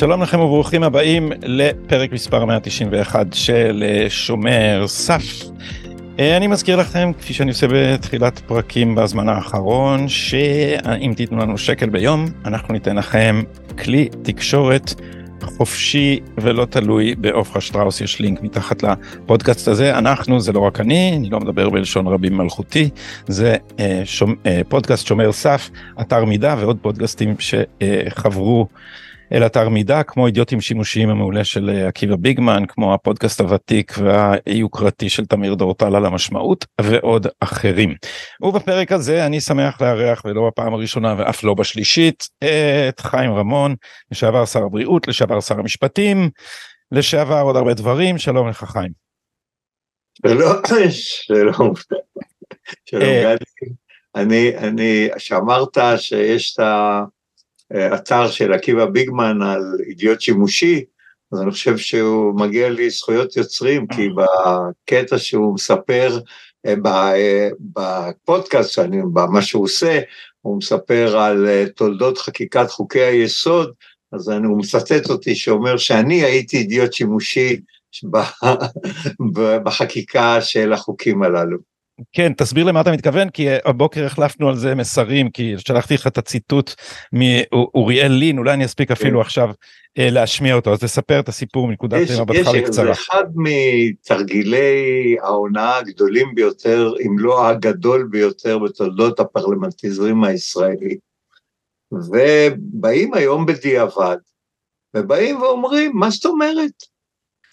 שלום לכם וברוכים הבאים לפרק מספר 191 של שומר סף. אני מזכיר לכם, כפי שאני עושה בתחילת פרקים בזמן האחרון, שאם תיתנו לנו שקל ביום, אנחנו ניתן לכם כלי תקשורת חופשי ולא תלוי בעופרה שטראוס, יש לינק מתחת לפודקאסט הזה. אנחנו, זה לא רק אני, אני לא מדבר בלשון רבים מלכותי, זה אה, שומ, אה, פודקאסט שומר סף, אתר מידע ועוד פודקאסטים שחברו. אה, אל אתר מידע כמו אידיוטים שימושיים המעולה של אה, עקיבא ביגמן כמו הפודקאסט הוותיק והיוקרתי של תמיר דורטל על המשמעות ועוד אחרים. ובפרק הזה אני שמח לארח ולא בפעם הראשונה ואף לא בשלישית את חיים רמון לשעבר שר הבריאות לשעבר שר המשפטים לשעבר עוד הרבה דברים שלום לך חיים. שלום שלום אה, גדי אני אני שאמרת שיש את ה... אתר של עקיבא ביגמן על אידיוט שימושי, אז אני חושב שהוא מגיע לי זכויות יוצרים, כי בקטע שהוא מספר, אה, אה, בפודקאסט, במה שהוא עושה, הוא מספר על אה, תולדות חקיקת חוקי היסוד, אז הוא מצטט אותי שאומר שאני הייתי אידיוט שימושי בחקיקה של החוקים הללו. כן, תסביר למה אתה מתכוון, כי הבוקר החלפנו על זה מסרים, כי שלחתי לך את הציטוט מאוריאל לין, אולי אני אספיק אפילו כן. עכשיו אה, להשמיע אותו, אז תספר את הסיפור מנקודת מבטך בקצרה. זה אחד מתרגילי ההונאה הגדולים ביותר, אם לא הגדול ביותר בתולדות הפרלמנטיזם הישראלי. ובאים היום בדיעבד, ובאים ואומרים, מה זאת אומרת?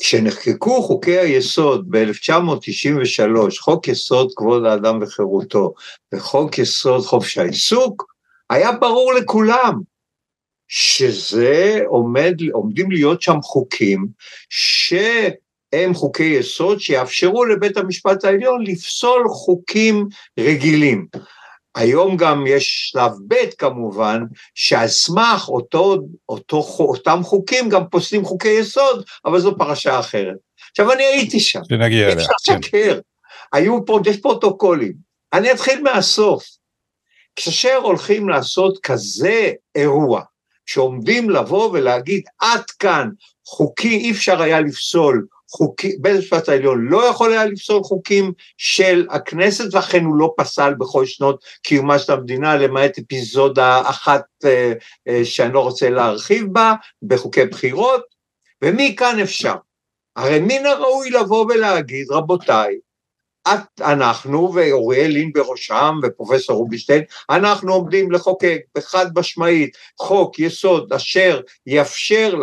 כשנחקקו חוקי היסוד ב-1993, חוק יסוד כבוד האדם וחירותו וחוק יסוד חופש העיסוק, היה ברור לכולם שזה עומד, עומדים להיות שם חוקים שהם חוקי יסוד שיאפשרו לבית המשפט העליון לפסול חוקים רגילים. היום גם יש שלב ב' כמובן, שעל סמך אותו, אותו, אותם חוקים גם פוסלים חוקי יסוד, אבל זו פרשה אחרת. עכשיו אני הייתי שם, שנגיע אליה, כן. לשקר, היו פה, יש פרוטוקולים. אני אתחיל מהסוף. כאשר הולכים לעשות כזה אירוע, שעומדים לבוא ולהגיד עד כאן חוקי אי אפשר היה לפסול חוקי, בית המשפט העליון לא יכול היה לפסול חוקים של הכנסת, ואכן הוא לא פסל בכל שנות קיומה של המדינה, למעט אפיזודה אחת אה, אה, שאני לא רוצה להרחיב בה, בחוקי בחירות, ומכאן אפשר. הרי מן הראוי לבוא ולהגיד, רבותיי, את, אנחנו ואוריאל לין בראשם ופרופסור רובינשטיין, אנחנו עומדים לחוקק בחד משמעית חוק יסוד אשר יאפשר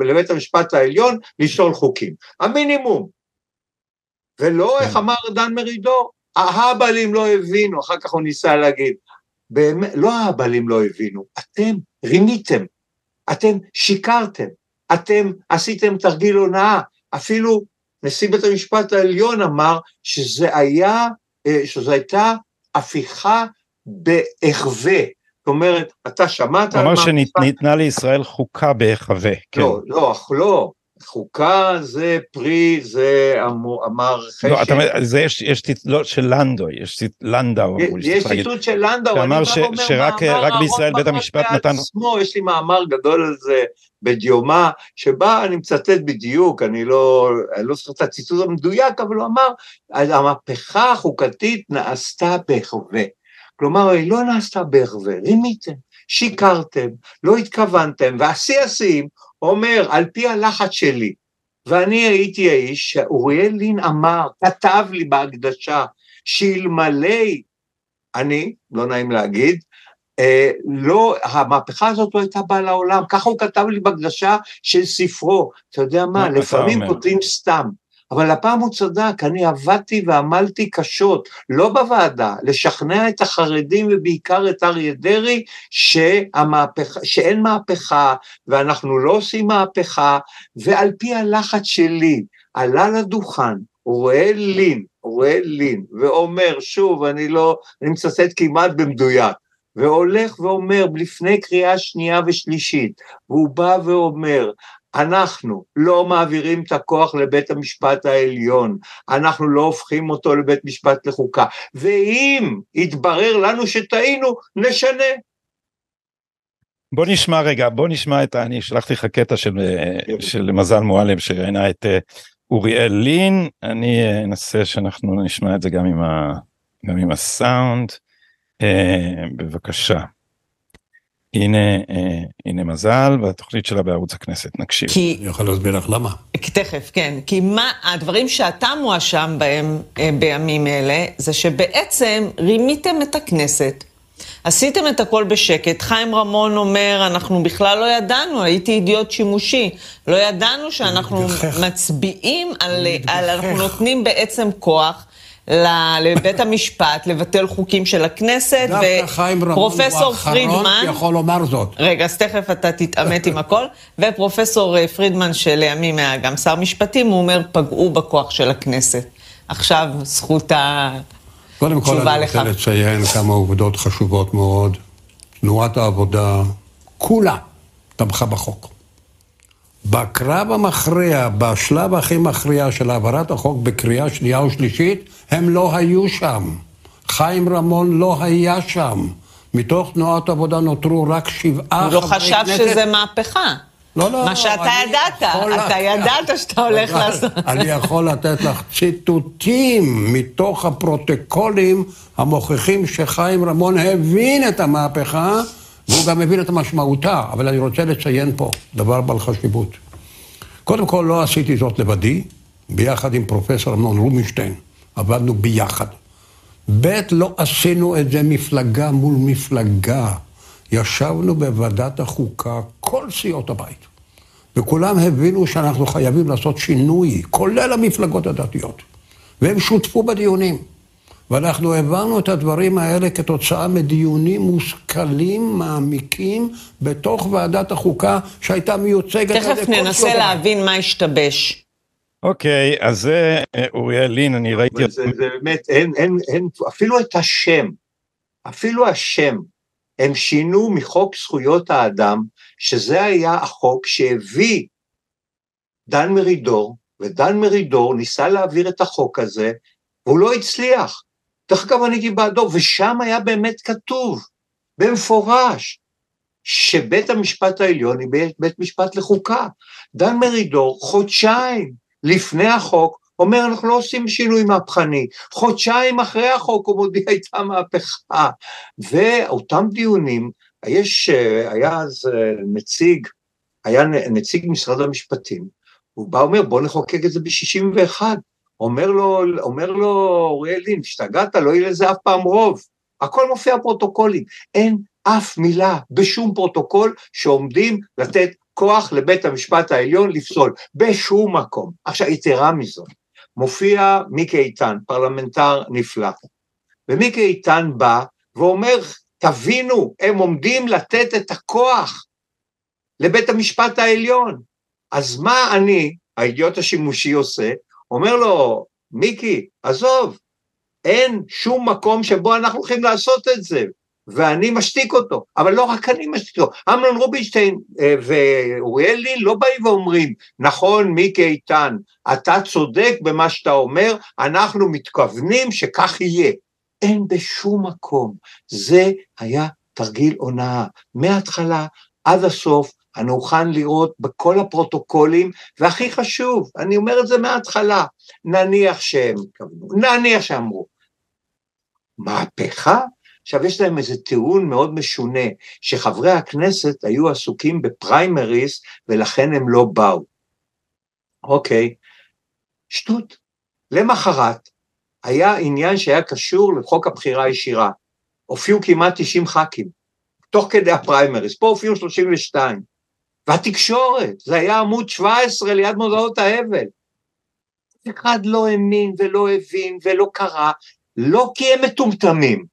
לבית המשפט העליון לשאול חוקים. המינימום. ולא, איך כן. אמר דן מרידור, ההבלים לא הבינו, אחר כך הוא ניסה להגיד, באמת, לא ההבלים לא הבינו, אתם רימיתם, אתם שיקרתם, אתם עשיתם תרגיל הונאה, אפילו נשיא בית המשפט העליון אמר שזה היה, אה, שזו הייתה הפיכה בהיחווה. זאת אומרת, אתה שמעת... הוא אמר שניתנה לישראל חוקה בהיחווה. כן. לא, לא, לא, חוקה זה פרי, זה אמר חשן. לא, אתה אומר, זה יש, יש לא, של לנדו, יש לנדאו. יש ציטוט של לנדאו, שאמר שרק בישראל בית המשפט נתן... עצמו, יש לי מאמר גדול על זה בדיומה, שבה אני מצטט בדיוק, אני לא, אני לא זוכר את הציטוט המדויק, אבל הוא אמר, המהפכה החוקתית נעשתה בהחווה. כלומר, היא לא נעשתה בהחווה, רימיתם, שיקרתם, לא התכוונתם, והשיא השיאים, אומר, על פי הלחץ שלי, ואני הייתי האיש שאוריאל לין אמר, כתב לי בהקדשה, שאלמלא אני, לא נעים להגיד, אה, לא, המהפכה הזאת לא הייתה באה לעולם, ככה הוא כתב לי בהקדשה של ספרו, אתה יודע מה, לפעמים כותבים סתם, אבל הפעם הוא צדק, אני עבדתי ועמלתי קשות, לא בוועדה, לשכנע את החרדים ובעיקר את אריה דרעי שאין מהפכה ואנחנו לא עושים מהפכה, ועל פי הלחץ שלי עלה לדוכן אוראל לין, אוראל לין, ואומר, שוב, אני לא, אני מצטט כמעט במדויק, והולך ואומר לפני קריאה שנייה ושלישית, והוא בא ואומר, אנחנו לא מעבירים את הכוח לבית המשפט העליון, אנחנו לא הופכים אותו לבית משפט לחוקה, ואם יתברר לנו שטעינו, נשנה. בוא נשמע רגע, בוא נשמע את, אני שלחתי לך קטע של, של מזל מועלם שראיינה את אה, אוריאל לין, אני אנסה שאנחנו נשמע את זה גם עם, ה, גם עם הסאונד, אה, בבקשה. הנה, אה, הנה מזל והתוכנית שלה בערוץ הכנסת, נקשיב. כי... אני יכול להסביר לך למה. תכף, כן. כי מה, הדברים שאתה מואשם בהם אה, בימים אלה, זה שבעצם רימיתם את הכנסת. עשיתם את הכל בשקט. חיים רמון אומר, אנחנו בכלל לא ידענו, הייתי אידיוט שימושי. לא ידענו שאנחנו מתגחך. מצביעים על, על, אנחנו נותנים בעצם כוח. לבית המשפט לבטל חוקים של הכנסת, דווקא חיים רמון הוא ופרופסור פרידמן, שיכול לומר זאת. רגע, אז תכף אתה תתעמת עם הכל. ופרופסור אה, פרידמן, שלימים היה גם שר משפטים, הוא אומר, פגעו בכוח של הכנסת. עכשיו זכות ה... קודם כל אני רוצה לך. לציין כמה עובדות חשובות מאוד. תנועת העבודה כולה תמכה בחוק. בקרב המכריע, בשלב הכי מכריע של העברת החוק בקריאה שנייה ושלישית, הם לא היו שם. חיים רמון לא היה שם. מתוך תנועת העבודה נותרו רק שבעה הוא לא חברי חשב כנסת. שזה מהפכה. לא, לא, מה שאתה ידעת, אתה לה- ידעת שאתה הולך לעשות. אני יכול לתת לך ציטוטים מתוך הפרוטוקולים המוכיחים שחיים רמון הבין את המהפכה והוא גם הבין את משמעותה, אבל אני רוצה לציין פה דבר בעל חשיבות. קודם כל, לא עשיתי זאת לבדי, ביחד עם פרופסור אמנון רובינשטיין, עבדנו ביחד. ב', לא עשינו את זה מפלגה מול מפלגה. ישבנו בוועדת החוקה, כל סיעות הבית. וכולם הבינו שאנחנו חייבים לעשות שינוי, כולל המפלגות הדתיות. והם שותפו בדיונים. ואנחנו הבנו את הדברים האלה כתוצאה מדיונים מושכלים, מעמיקים, בתוך ועדת החוקה שהייתה מיוצגת על ידי תכף ננסה. להבין מה השתבש. אוקיי, אז זה אה, אוריאל לין, אני ראיתי. זה, זה באמת, אין, אין, אין, אפילו את השם, אפילו השם, הם שינו מחוק זכויות האדם, שזה היה החוק שהביא דן מרידור, ודן מרידור ניסה להעביר את החוק הזה, והוא לא הצליח. דרך אגב, אני הייתי בעדו, ושם היה באמת כתוב, במפורש, שבית המשפט העליון היא בית, בית משפט לחוקה. דן מרידור, חודשיים לפני החוק, אומר, אנחנו לא עושים שינוי מהפכני. חודשיים אחרי החוק הוא מודיע הייתה מהפכה. ואותם דיונים, יש, היה אז אה, נציג, היה נציג משרד המשפטים, הוא בא ואומר, בוא נחוקק את זה ב-61. אומר לו, אומר לו אוריאל לין, השתגעת, לא יהיה לזה אף פעם רוב. הכל מופיע בפרוטוקולים. אין אף מילה בשום פרוטוקול שעומדים לתת כוח לבית המשפט העליון לפסול, בשום מקום. עכשיו, יתרה מזאת, מופיע מיקי איתן, פרלמנטר נפלא, ומיקי איתן בא ואומר, תבינו, הם עומדים לתת את הכוח לבית המשפט העליון. אז מה אני, האידיוט השימושי עושה? אומר לו, מיקי, עזוב, אין שום מקום שבו אנחנו הולכים לעשות את זה, ואני משתיק אותו, אבל לא רק אני משתיק אותו, אמנון רובינשטיין אה, ואוריאל לין לא באים ואומרים, נכון מיקי איתן, אתה צודק במה שאתה אומר, אנחנו מתכוונים שכך יהיה. אין בשום מקום, זה היה תרגיל הונאה, מההתחלה עד הסוף, אני אוכל לראות בכל הפרוטוקולים, והכי חשוב, אני אומר את זה מההתחלה, נניח שהם התכוונו, נניח שאמרו, מהפכה? עכשיו יש להם איזה טיעון מאוד משונה, שחברי הכנסת היו עסוקים בפריימריס ולכן הם לא באו. אוקיי, שטות. למחרת היה עניין שהיה קשור לחוק הבחירה הישירה. הופיעו כמעט 90 ח"כים, תוך כדי הפריימריס, פה הופיעו 32. והתקשורת, זה היה עמוד 17 ליד מודעות האבל. אף אחד לא האמין ולא הבין ולא קרא, לא כי הם מטומטמים,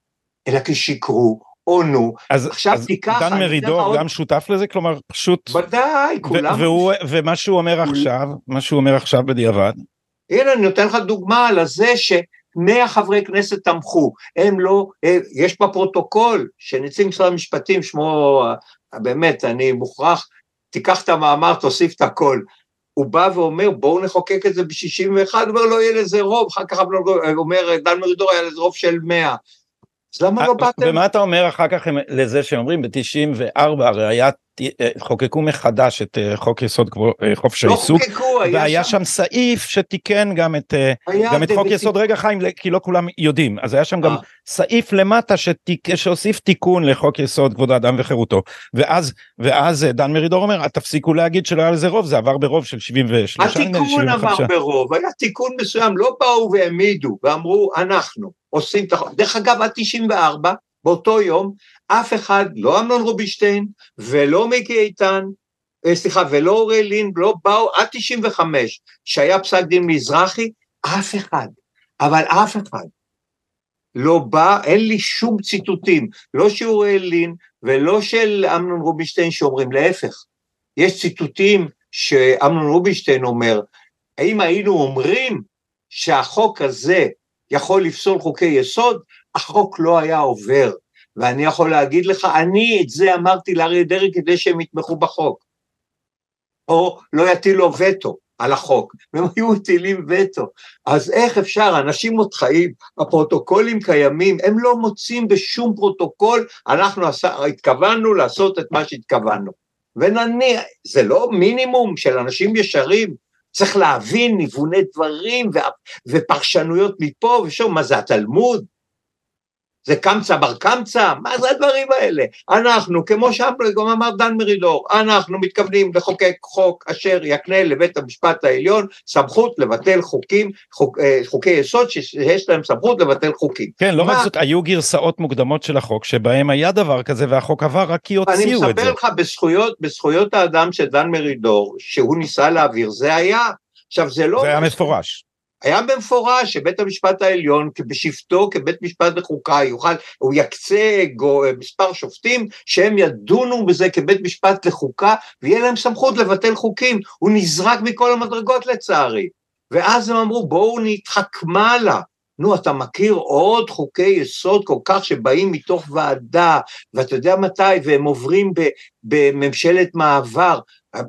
אלא כי שיקרו, עונו. אז, עכשיו אז תיקח, דן מרידור עוד- גם שותף לזה? כלומר, פשוט... ודאי, כולם. והוא, ומה שהוא אומר עכשיו, מה שהוא אומר עכשיו בדיעבד, הנה, אני נותן לך דוגמה על זה שמאה חברי כנסת תמכו, הם לא, אה, יש בפרוטוקול שנציג משרד המשפטים, שמו, אה, באמת, אני מוכרח, תיקח את המאמר, תוסיף את הכל. הוא בא ואומר, בואו נחוקק את זה ב-61, הוא אומר, לא יהיה לזה רוב, אחר כך אמנון אומר, דן מרידור היה לזה רוב של 100. אז למה לא באתם? ומה אתה אומר אחר כך לזה שאומרים ב-94 הרי היה, אה, חוקקו מחדש את אה, חוק יסוד אה, חופש לא העיסוק, והיה שם סעיף שתיקן גם את, אה, גם את חוק יסוד, רגע חיים, כי לא כולם יודעים, אז היה שם גם אה. סעיף למטה שהוסיף תיקון לחוק יסוד כבוד האדם וחירותו, ואז, ואז אה, דן מרידור אומר, "אה, תפסיקו להגיד שלא היה לזה רוב, זה עבר ברוב של 73, נדמה לי, התיקון עבר 75. ברוב, היה תיקון מסוים, לא באו והעמידו ואמרו, אנחנו עושים את החוק. דרך אגב, עד 94, באותו יום, אף אחד, לא אמנון רובינשטיין ולא מיקי איתן, אה, סליחה, ולא אוריאל לין, לא באו עד 95, שהיה פסק דין מזרחי, אף אחד, אבל אף אחד לא בא, אין לי שום ציטוטים, לא של אוריאל לין ולא של אמנון רובינשטיין שאומרים, להפך, יש ציטוטים שאמנון רובינשטיין אומר, האם היינו אומרים שהחוק הזה יכול לפסול חוקי יסוד, החוק לא היה עובר. ואני יכול להגיד לך, אני את זה אמרתי לאריה דרעי כדי שהם יתמכו בחוק. או לא יטילו וטו על החוק, והם היו מטילים וטו. אז איך אפשר, אנשים עוד חיים, הפרוטוקולים קיימים, הם לא מוצאים בשום פרוטוקול, אנחנו עשה, התכוונו לעשות את מה שהתכוונו. ונניח, זה לא מינימום של אנשים ישרים, צריך להבין ניווני דברים ופרשנויות מפה ושם, מה זה התלמוד? זה קמצא בר קמצא? מה זה הדברים האלה? אנחנו, כמו שגם אמר דן מרידור, אנחנו מתכוונים לחוקק חוק אשר יקנה לבית המשפט העליון סמכות לבטל חוקים, חוק, אה, חוקי יסוד שיש להם סמכות לבטל חוקים. כן, לא מה- רק זאת, היו גרסאות מוקדמות של החוק שבהם היה דבר כזה והחוק עבר רק כי אני הוציאו את זה. מספר לך, בזכויות, בזכויות האדם של דן מרידור, שהוא ניסה להעביר, זה היה. עכשיו, זה לא... זה היה מפורש. היה במפורש שבית המשפט העליון בשבתו כבית משפט לחוקה יוכל, הוא יקצה גו, מספר שופטים שהם ידונו בזה כבית משפט לחוקה ויהיה להם סמכות לבטל חוקים, הוא נזרק מכל המדרגות לצערי. ואז הם אמרו בואו נתחכמה לה. נו, אתה מכיר עוד חוקי יסוד כל כך שבאים מתוך ועדה, ואתה יודע מתי, והם עוברים בממשלת מעבר.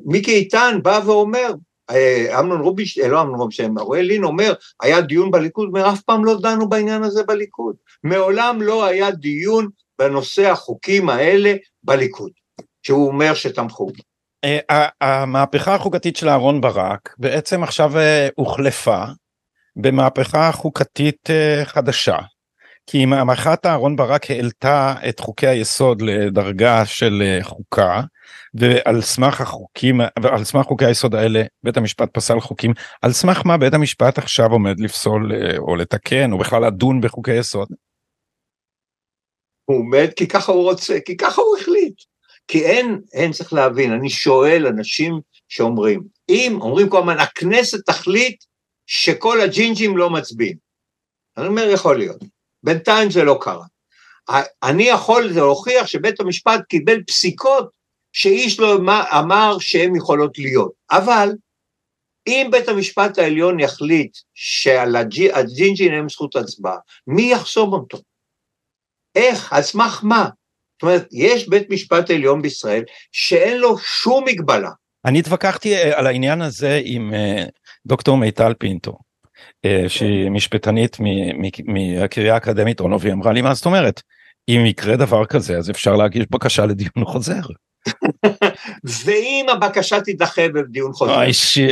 מיקי איתן בא ואומר, אמנון רובינשטיין, לא אמנון רובינשטיין, אוריאל לין אומר, היה דיון בליכוד, אומר, אף פעם לא דנו בעניין הזה בליכוד. מעולם לא היה דיון בנושא החוקים האלה בליכוד, שהוא אומר שתמכו. אה, המהפכה החוקתית של אהרן ברק בעצם עכשיו אה, הוחלפה במהפכה חוקתית אה, חדשה. כי מהפכת אהרן ברק העלתה את חוקי היסוד לדרגה של אה, חוקה ועל סמך החוקים ועל סמך חוקי היסוד האלה בית המשפט פסל חוקים על סמך מה בית המשפט עכשיו עומד לפסול אה, או לתקן או בכלל לדון בחוקי יסוד. הוא עומד כי ככה הוא רוצה, כי ככה הוא החליט. כי אין, אין צריך להבין, אני שואל אנשים שאומרים, אם אומרים כל הזמן, הכנסת תחליט שכל הג'ינג'ים לא מצביעים. אני אומר, יכול להיות. בינתיים זה לא קרה. אני יכול להוכיח שבית המשפט קיבל פסיקות שאיש לא אמר שהן יכולות להיות. אבל אם בית המשפט העליון יחליט שעל הג'ינג'ים אין זכות הצבעה, מי יחסום אותו? איך? על סמך מה? זאת אומרת, יש בית משפט עליון בישראל שאין לו שום מגבלה. אני התווכחתי אה, על העניין הזה עם אה, דוקטור מיטל פינטו, שהיא משפטנית מהקריה האקדמית אונו, והיא אמרה לי, מה זאת אומרת? אם יקרה דבר כזה, אז אפשר להגיש בקשה לדיון חוזר. ואם הבקשה תידחה בדיון חוזר?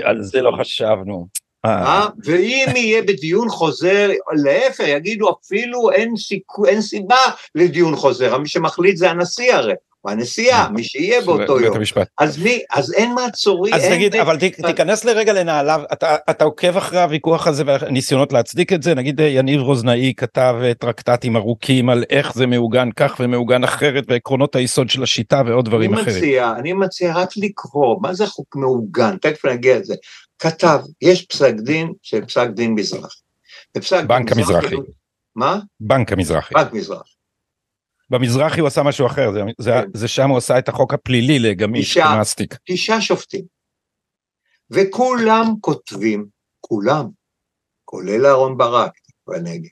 על זה לא חשבנו. אה, ואם יהיה בדיון חוזר, להפך, יגידו אפילו אין, סיכו, אין סיבה לדיון חוזר, מי שמחליט זה הנשיא הרי, או הנשיאה, מי שיהיה באותו יום. אז מי, אז אין מעצורים. אז תגיד, אבל תיכנס לרגע לנעליו, אתה, עוקב אחרי הוויכוח הזה והניסיונות להצדיק את זה, נגיד יניב רוזנאי כתב טרקטטים ארוכים על איך זה מעוגן כך ומעוגן אחרת ועקרונות היסוד של השיטה ועוד דברים אני אחרים. מציע, אני מציע רק לקרוא, מה זה חוק מעוגן, תכף נגיע לזה. כתב, יש פסק דין של פסק דין מזרחי. בנק המזרחי. מה? בנק המזרחי. בנק מזרחי. במזרחי הוא עשה משהו אחר, זה, זה, כן. זה שם הוא עשה את החוק הפלילי לגמיש, מסטיק. תשעה שופטים. וכולם כותבים, כולם, כולל אהרן ברק, בנגב,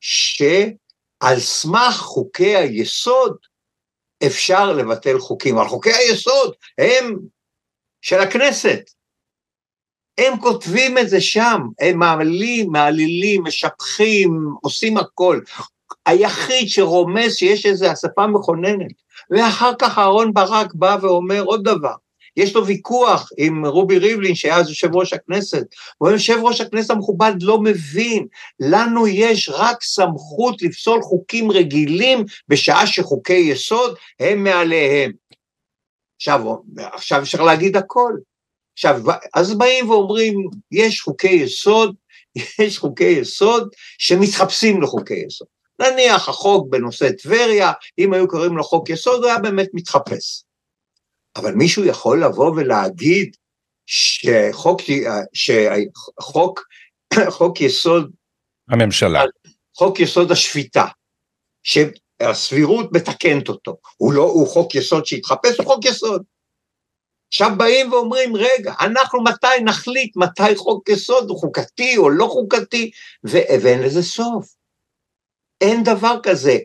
שעל סמך חוקי היסוד אפשר לבטל חוקים. אבל חוקי היסוד הם של הכנסת. הם כותבים את זה שם, הם מעלים, מעלילים, משבחים, עושים הכל. היחיד שרומז שיש איזו אספה מכוננת. ואחר כך אהרן ברק בא ואומר עוד דבר, יש לו ויכוח עם רובי ריבלין, שהיה אז יושב ראש הכנסת, הוא יושב ראש הכנסת המכובד לא מבין, לנו יש רק סמכות לפסול חוקים רגילים, בשעה שחוקי יסוד הם מעליהם. עכשיו, עכשיו אפשר להגיד הכל. עכשיו, אז באים ואומרים, יש חוקי יסוד, יש חוקי יסוד שמתחפשים לחוקי יסוד. נניח החוק בנושא טבריה, אם היו קוראים לו חוק יסוד, הוא היה באמת מתחפש. אבל מישהו יכול לבוא ולהגיד שחוק, שחוק חוק יסוד... הממשלה. חוק יסוד השפיטה, שהסבירות מתקנת אותו, הוא לא, הוא חוק יסוד שהתחפש, הוא חוק יסוד. עכשיו באים ואומרים, רגע, אנחנו מתי נחליט מתי חוק יסוד הוא חוקתי או לא חוקתי, ואין לזה סוף. אין דבר כזה.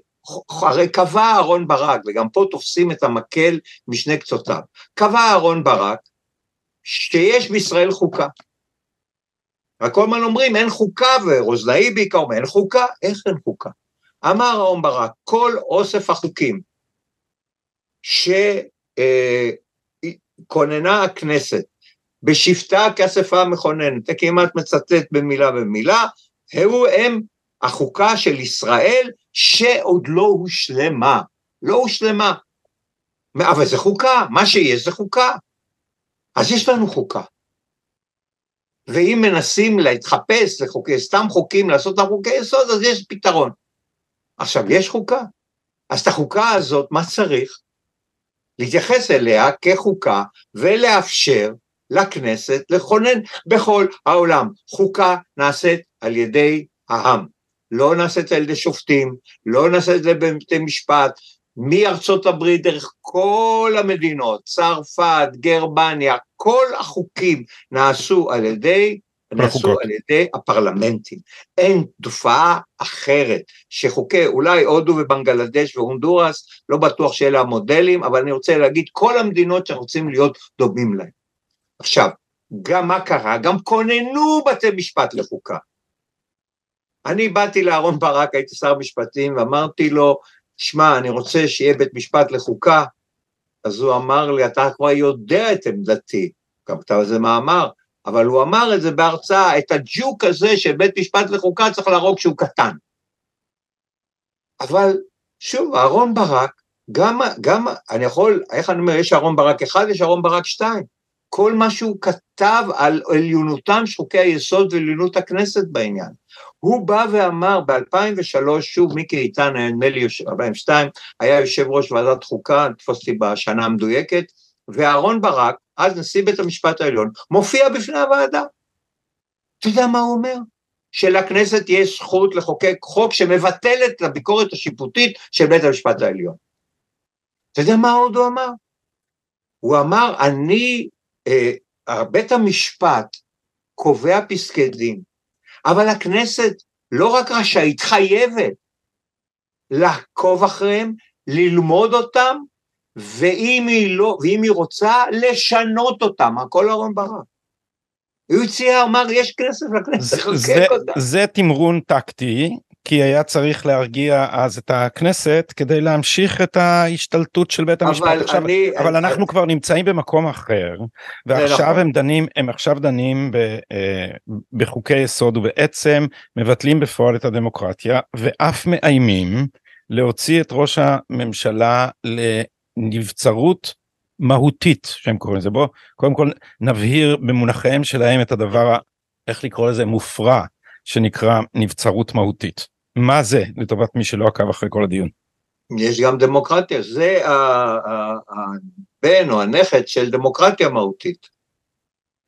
הרי קבע אהרון ברק, וגם פה תופסים את המקל משני קצותיו, קבע אהרון ברק שיש בישראל חוקה. רק כל הזמן אומרים אין חוקה, ורוזנאי בעיקר אומר אין חוקה, איך אין חוקה? אמר אהרון ברק, כל אוסף החוקים שכוננה אה, הכנסת בשבתה כאספה מכוננת, כמעט מצטט במילה במילה, הם החוקה של ישראל שעוד לא הושלמה, לא הושלמה. אבל זה חוקה, מה שיש זה חוקה. אז יש לנו חוקה. ואם מנסים להתחפש לחוקי, סתם חוקים, לעשות את חוקי יסוד, אז יש פתרון. עכשיו, יש חוקה. אז את החוקה הזאת, מה צריך? להתייחס אליה כחוקה ולאפשר לכנסת לכונן בכל העולם. חוקה נעשית על ידי העם. לא נעשה את זה על ידי שופטים, לא נעשה את זה בבתי משפט, מארצות הברית דרך כל המדינות, צרפת, גרמניה, כל החוקים נעשו על ידי, נעשו על ידי הפרלמנטים. אין תופעה אחרת שחוקי, אולי הודו ובנגלדש והונדורס, לא בטוח שאלה המודלים, אבל אני רוצה להגיד, כל המדינות שרוצים להיות דומים להם. עכשיו, גם מה קרה? גם כוננו בתי משפט לחוקה. אני באתי לאהרון ברק, הייתי שר משפטים, ואמרתי לו, שמע, אני רוצה שיהיה בית משפט לחוקה, אז הוא אמר לי, אתה כבר יודע את עמדתי, גם כתב על זה מאמר, אבל הוא אמר את זה בהרצאה, את הג'וק הזה של בית משפט לחוקה צריך להרוג שהוא קטן. אבל שוב, אהרון ברק, גם, גם, אני יכול, איך אני אומר, יש אהרון ברק אחד, יש אהרון ברק שתיים. כל מה שהוא כתב על עליונותם של חוקי היסוד ועליונות הכנסת בעניין. הוא בא ואמר ב-2003, שוב מיקי איתן, נדמה לי 2002, היה יושב ראש ועדת חוקה, תפוס אותי בשנה המדויקת, ואהרון ברק, אז נשיא בית המשפט העליון, מופיע בפני הוועדה. אתה יודע מה הוא אומר? שלכנסת יש זכות לחוקק חוק שמבטל את הביקורת השיפוטית של בית המשפט העליון. אתה יודע מה עוד הוא אמר? הוא אמר, אני, אה, בית המשפט קובע פסקי דין, אבל הכנסת לא רק רשאית, חייבת לעקוב אחריהם, ללמוד אותם, ואם היא, לא, ואם היא רוצה, לשנות אותם, הכל אהרן ברק. הוא הציע, אמר, יש כסף לכנסת, לחוקק אותם. זה תמרון טקטי, כי היה צריך להרגיע אז את הכנסת כדי להמשיך את ההשתלטות של בית המשפט. אבל, עכשיו, אני, אבל אני, אנחנו אני... כבר נמצאים במקום אחר, ועכשיו נכון. הם דנים, הם עכשיו דנים ב, אה, בחוקי יסוד ובעצם מבטלים בפועל את הדמוקרטיה, ואף מאיימים להוציא את ראש הממשלה לנבצרות מהותית שהם קוראים לזה. בוא קודם כל נבהיר במונחיהם שלהם את הדבר, איך לקרוא לזה, מופרע. שנקרא נבצרות מהותית. מה זה לטובת מי שלא עקב אחרי כל הדיון? יש גם דמוקרטיה, זה הבן או הנכד של דמוקרטיה מהותית.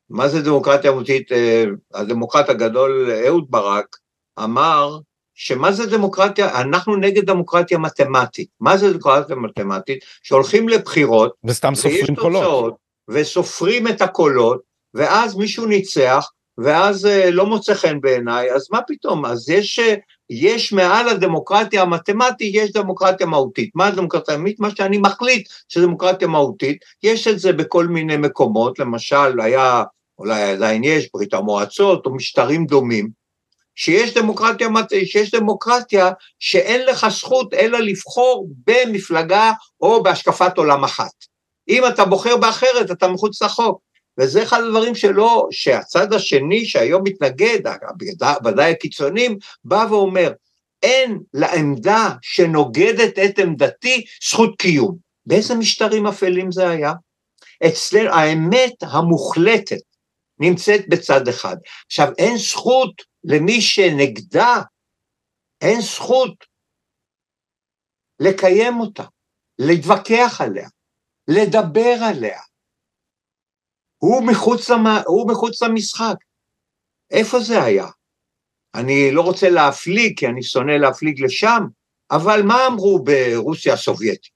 מה זה דמוקרטיה מהותית? אה, הדמוקרט הגדול אהוד ברק אמר שמה זה דמוקרטיה? אנחנו נגד דמוקרטיה מתמטית. מה זה דמוקרטיה מתמטית? שהולכים לבחירות, וסתם סופרים קולות, וסופרים את הקולות, ואז מישהו ניצח, ואז אה, לא מוצא חן בעיניי, אז מה פתאום? אז יש, אה, יש מעל הדמוקרטיה המתמטית, יש דמוקרטיה מהותית. מה הדמוקרטיה המהותית? מה שאני מחליט שדמוקרטיה מהותית, יש את זה בכל מיני מקומות, למשל היה, אולי עדיין יש, ברית המועצות או משטרים דומים, שיש דמוקרטיה, שיש דמוקרטיה שאין לך זכות אלא לבחור במפלגה או בהשקפת עולם אחת. אם אתה בוחר באחרת, אתה מחוץ לחוק. וזה אחד הדברים שלא, שהצד השני שהיום מתנגד, ודאי הקיצונים, בא ואומר, אין לעמדה שנוגדת את עמדתי זכות קיום. באיזה משטרים אפלים זה היה? אצלנו האמת המוחלטת נמצאת בצד אחד. עכשיו, אין זכות למי שנגדה, אין זכות לקיים אותה, להתווכח עליה, לדבר עליה. הוא מחוץ, למ... הוא מחוץ למשחק. איפה זה היה? אני לא רוצה להפליג, כי אני שונא להפליג לשם, אבל מה אמרו ברוסיה הסובייטית,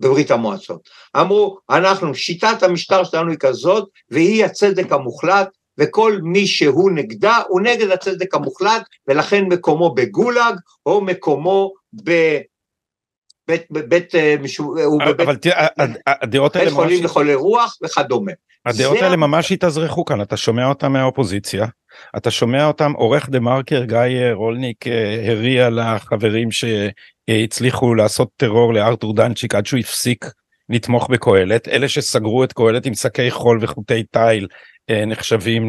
בברית המועצות? אמרו, אנחנו, שיטת המשטר שלנו היא כזאת, והיא הצדק המוחלט, וכל מי שהוא נגדה, הוא נגד הצדק המוחלט, ולכן מקומו בגולאג, או מקומו ב... בית, בית, אה, הוא בבית, אבל תראה, הדעות האלה... בית חולים לחולי רוח וכדומה. הדעות האלה ממש התאזרחו כאן, אתה שומע אותם מהאופוזיציה, אתה שומע אותם, עורך דה מרקר גיא אה, רולניק אה, הריע לחברים שהצליחו לעשות טרור לארתור דנצ'יק עד שהוא הפסיק לתמוך בקהלת, אלה שסגרו את קהלת עם שקי חול וחוטי תיל אה, נחשבים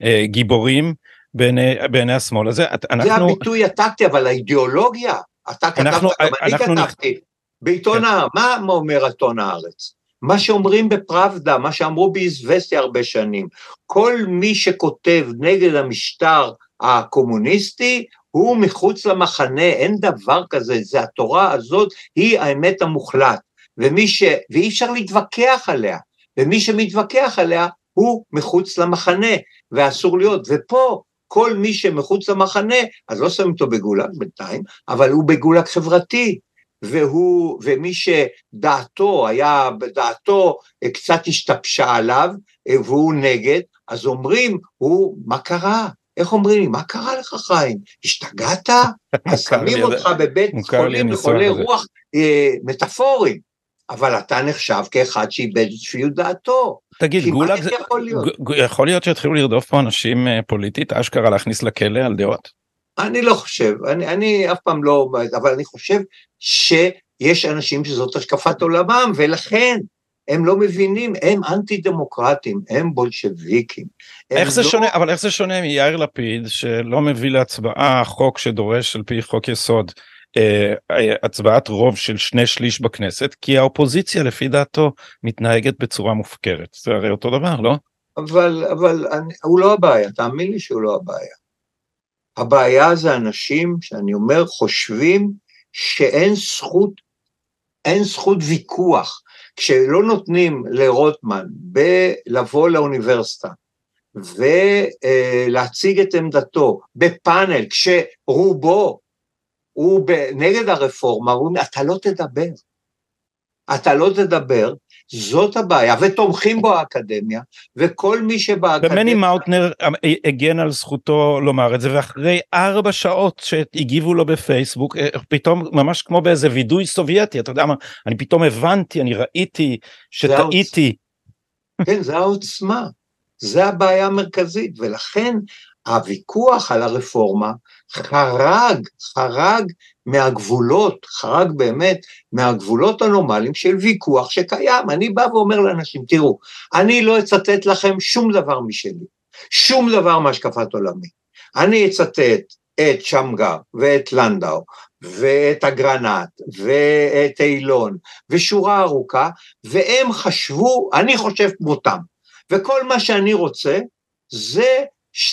לגיבורים בעיני, בעיני השמאל הזה. אנחנו... זה הביטוי הטקטי, אבל האידיאולוגיה, אתה כתבת, גם אני כתבתי, בעיתון, כן. מה אומר עיתון הארץ? מה שאומרים בפראבדה, מה שאמרו באיזווסטי הרבה שנים, כל מי שכותב נגד המשטר הקומוניסטי, הוא מחוץ למחנה, אין דבר כזה, זה התורה הזאת, היא האמת המוחלט, ומי ש... ואי אפשר להתווכח עליה, ומי שמתווכח עליה הוא מחוץ למחנה, ואסור להיות, ופה כל מי שמחוץ למחנה, אז לא שמים אותו בגולג בינתיים, אבל הוא בגולג חברתי, והוא, ומי שדעתו היה, דעתו קצת השתבשה עליו, והוא נגד, אז אומרים, הוא, מה קרה? איך אומרים לי, מה קרה לך חיים? השתגעת? אז שמים אותך בבית חולים לחולי רוח אה, מטאפוריים, אבל אתה נחשב כאחד שאיבד את שפיות דעתו. תגיד, גולאג זה... יכול להיות? יכול להיות שיתחילו לרדוף פה אנשים אה, פוליטית, אשכרה להכניס לכלא על דעות? אני לא חושב, אני, אני אף פעם לא, אבל אני חושב שיש אנשים שזאת השקפת עולמם, ולכן הם לא מבינים, הם אנטי דמוקרטים, הם בולשביקים. איך זה לא... שונה, אבל איך זה שונה מיאיר לפיד שלא מביא להצבעה חוק שדורש על פי חוק יסוד אה, הצבעת רוב של שני שליש בכנסת, כי האופוזיציה לפי דעתו מתנהגת בצורה מופקרת. זה הרי אותו דבר, לא? אבל, אבל אני, הוא לא הבעיה, תאמין לי שהוא לא הבעיה. הבעיה זה אנשים שאני אומר חושבים שאין זכות, אין זכות ויכוח. כשלא נותנים לרוטמן לבוא לאוניברסיטה ולהציג את עמדתו בפאנל, כשרובו הוא נגד הרפורמה, הוא אומר, אתה לא תדבר. אתה לא תדבר, זאת הבעיה, ותומכים בו האקדמיה, וכל מי שבאקדמיה... ומני מאוטנר הגן על זכותו לומר את זה, ואחרי ארבע שעות שהגיבו לו בפייסבוק, אה, פתאום ממש כמו באיזה וידוי סובייטי, אתה יודע מה, אני פתאום הבנתי, אני ראיתי שטעיתי. כן, זה העוצמה, זה הבעיה המרכזית, ולכן הוויכוח על הרפורמה חרג, חרג מהגבולות, חרג באמת מהגבולות הנורמליים של ויכוח שקיים. אני בא ואומר לאנשים, תראו, אני לא אצטט לכם שום דבר משלי, שום דבר מהשקפת עולמי. אני אצטט את שמגר ואת לנדאו ואת אגרנט ואת אילון ושורה ארוכה, והם חשבו, אני חושב כמותם, וכל מה שאני רוצה זה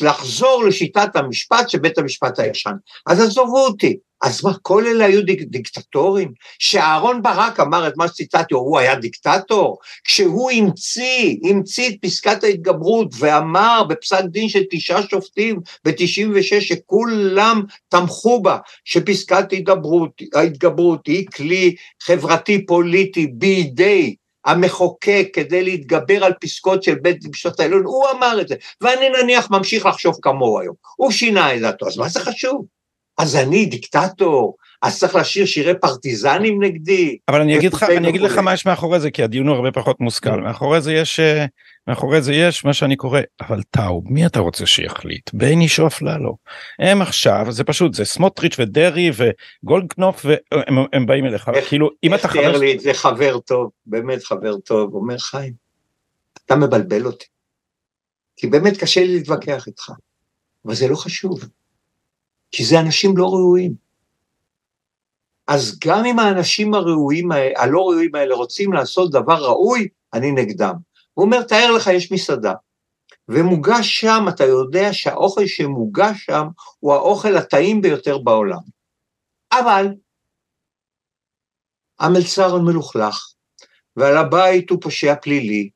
לחזור לשיטת המשפט של בית המשפט הישן. אז עזובו אותי. אז מה, כל אלה היו דיק, דיקטטורים? שאהרון ברק אמר את מה שציטטתי, הוא היה דיקטטור? כשהוא המציא, המציא את פסקת ההתגברות ואמר בפסק דין של תשעה שופטים ב-96 שכולם תמכו בה, שפסקת ההתגברות היא כלי חברתי פוליטי בידי המחוקק כדי להתגבר על פסקות של בית המשפט העליון, הוא אמר את זה, ואני נניח ממשיך לחשוב כמוהו היום. הוא שינה את דעתו, אז מה זה חשוב? אז אני דיקטטור, אז צריך לשיר שירי פרטיזנים נגדי. אבל אני אגיד לך, אני אגיד לך מה יש מאחורי זה, כי הדיון הוא הרבה פחות מושכל. מאחורי זה יש מאחורי זה יש מה שאני קורא, אבל טאו, מי אתה רוצה שיחליט? בייני שאפללו. הם עכשיו, זה פשוט, זה סמוטריץ' ודרעי וגולדקנופ, והם הם באים אליך, איך- כאילו, אם אתה איך חבר... לי את זה חבר טוב, באמת חבר טוב, אומר חיים, אתה מבלבל אותי. כי באמת קשה לי להתווכח איתך, אבל זה לא חשוב, כי זה אנשים לא ראויים. אז גם אם האנשים הראויים, הלא ראויים האלה רוצים לעשות דבר ראוי, אני נגדם. הוא אומר, תאר לך, יש מסעדה, ומוגש שם, אתה יודע שהאוכל שמוגש שם הוא האוכל הטעים ביותר בעולם. אבל המלצר מלוכלך, ועל הבית הוא פושע פלילי,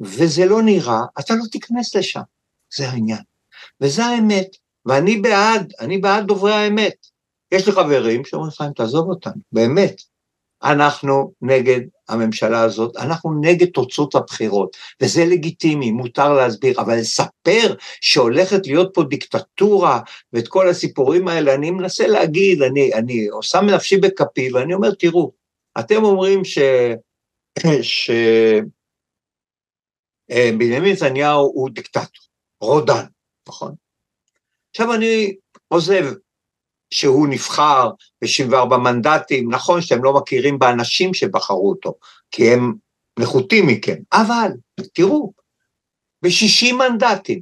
וזה לא נראה, אתה לא תיכנס לשם, זה העניין. וזה האמת, ואני בעד, אני בעד דוברי האמת. יש לי חברים שאומרים לך, תעזוב אותנו, באמת. אנחנו נגד הממשלה הזאת, אנחנו נגד תוצאות הבחירות, וזה לגיטימי, מותר להסביר, אבל לספר שהולכת להיות פה דיקטטורה, ואת כל הסיפורים האלה, אני מנסה להגיד, אני, אני שם נפשי בכפי, ואני אומר, תראו, אתם אומרים ש... ש... אה, בנימין נתניהו הוא דיקטטור, רודן, נכון? עכשיו אני עוזב שהוא נבחר ב-74 מנדטים, נכון שאתם לא מכירים באנשים שבחרו אותו, כי הם נחותים מכם, אבל תראו, ב-60 מנדטים,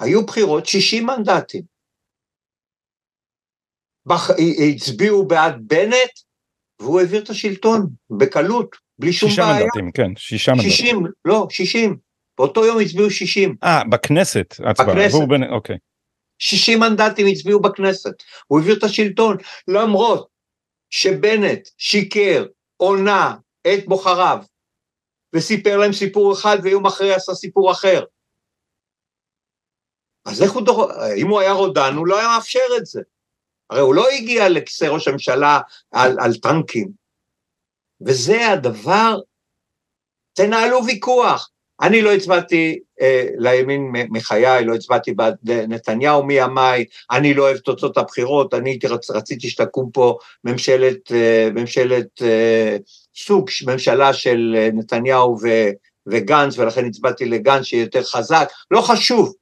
היו בחירות 60 מנדטים. בח... הצביעו בעד בנט, והוא העביר את השלטון בקלות, בלי שום שישה בעיה. מנדטים, כן, שישה מנדטים. 60, לא, 60. באותו יום הצביעו 60. אה, בכנסת, הצבעה. בכנסת. בין- אוקיי. 60 מנדטים הצביעו בכנסת. הוא העביר את השלטון, למרות שבנט שיקר, עונה את בוחריו, וסיפר להם סיפור אחד, ויום אחרי עשה סיפור אחר. אז איך הוא דור... אם הוא היה רודן, הוא לא היה מאפשר את זה. הרי הוא לא הגיע לכיסא ראש הממשלה על, על טנקים. וזה הדבר, תנהלו ויכוח. אני לא הצבעתי אה, לימין מחיי, לא הצבעתי בעד נתניהו מימיי, אני לא אוהב תוצאות הבחירות, אני רצ, רציתי שתקום פה ממשלת, אה, ממשלת אה, סוג, ממשלה של אה, נתניהו ו, וגנץ, ולכן הצבעתי לגנץ שיהיה יותר חזק, לא חשוב.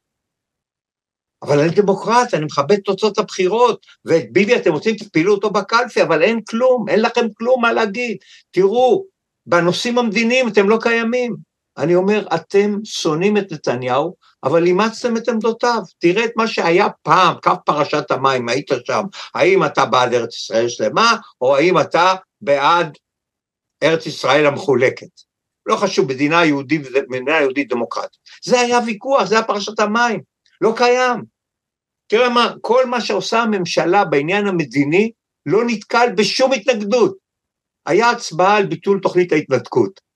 אבל אני דמוקרט, אני מכבד תוצאות הבחירות, ואת ביבי אתם רוצים, תפעילו אותו בקלפי, אבל אין כלום, אין לכם כלום מה להגיד. תראו, בנושאים המדיניים אתם לא קיימים. אני אומר, אתם שונאים את נתניהו, אבל אימצתם את עמדותיו. תראה את מה שהיה פעם, קו פרשת המים, היית שם. האם אתה בעד ארץ ישראל שלמה, או האם אתה בעד ארץ ישראל המחולקת. לא חשוב, מדינה יהודית, מדינה יהודית דמוקרטית. זה היה ויכוח, זה היה פרשת המים. לא קיים. תראה מה, כל מה שעושה הממשלה בעניין המדיני לא נתקל בשום התנגדות. היה הצבעה על ביטול תוכנית ההתנתקות.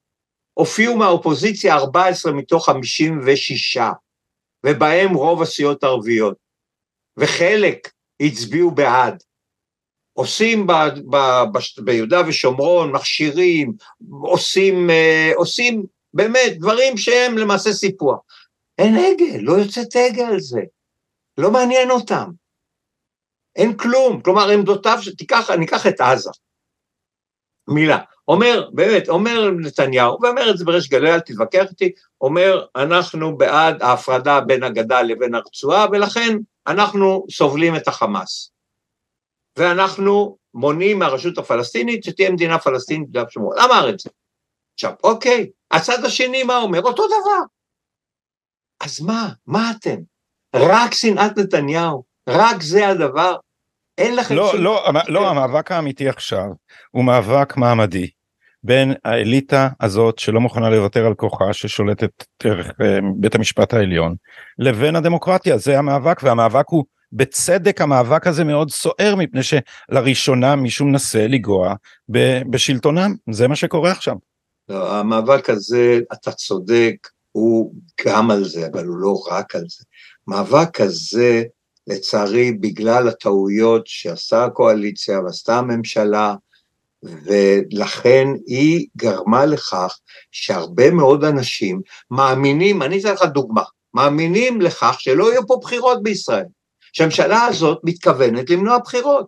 הופיעו מהאופוזיציה 14 מתוך 56, ובהם רוב הסיעות הערביות, וחלק הצביעו בעד. עושים ב, ב, ב, ביהודה ושומרון, מכשירים, עושים, אה, עושים באמת דברים שהם למעשה סיפוח. אין הגה, לא יוצאת הגה על זה. לא מעניין אותם. אין כלום. כלומר, עמדותיו, תיקח, אני אקח את עזה. מילה. אומר, באמת, אומר נתניהו, ואומר את זה בריש גלי, אל תתווכח איתי, אומר, אנחנו בעד ההפרדה בין הגדה לבין הרצועה, ולכן אנחנו סובלים את החמאס. ואנחנו מונעים מהרשות הפלסטינית שתהיה מדינה פלסטינית ביהודה ושומרון. אמר את זה. עכשיו, אוקיי, הצד השני מה אומר? אותו דבר. אז מה? מה אתם? רק שנאת נתניהו, רק זה הדבר. אין לכם לא, שום... לא, לא, המאבק האמיתי עכשיו הוא מאבק מעמדי בין האליטה הזאת שלא מוכנה לוותר על כוחה ששולטת דרך אה, בית המשפט העליון לבין הדמוקרטיה זה המאבק והמאבק הוא בצדק המאבק הזה מאוד סוער מפני שלראשונה מישהו מנסה לגוע ב- בשלטונם זה מה שקורה עכשיו. לא, המאבק הזה, אתה צודק, הוא גם על זה, אבל הוא לא רק על זה. מאבק הזה, לצערי, בגלל הטעויות שעשתה הקואליציה ועשתה הממשלה, ולכן היא גרמה לכך שהרבה מאוד אנשים מאמינים, אני אתן לך דוגמה, מאמינים לכך שלא יהיו פה בחירות בישראל, שהממשלה הזאת מתכוונת למנוע בחירות.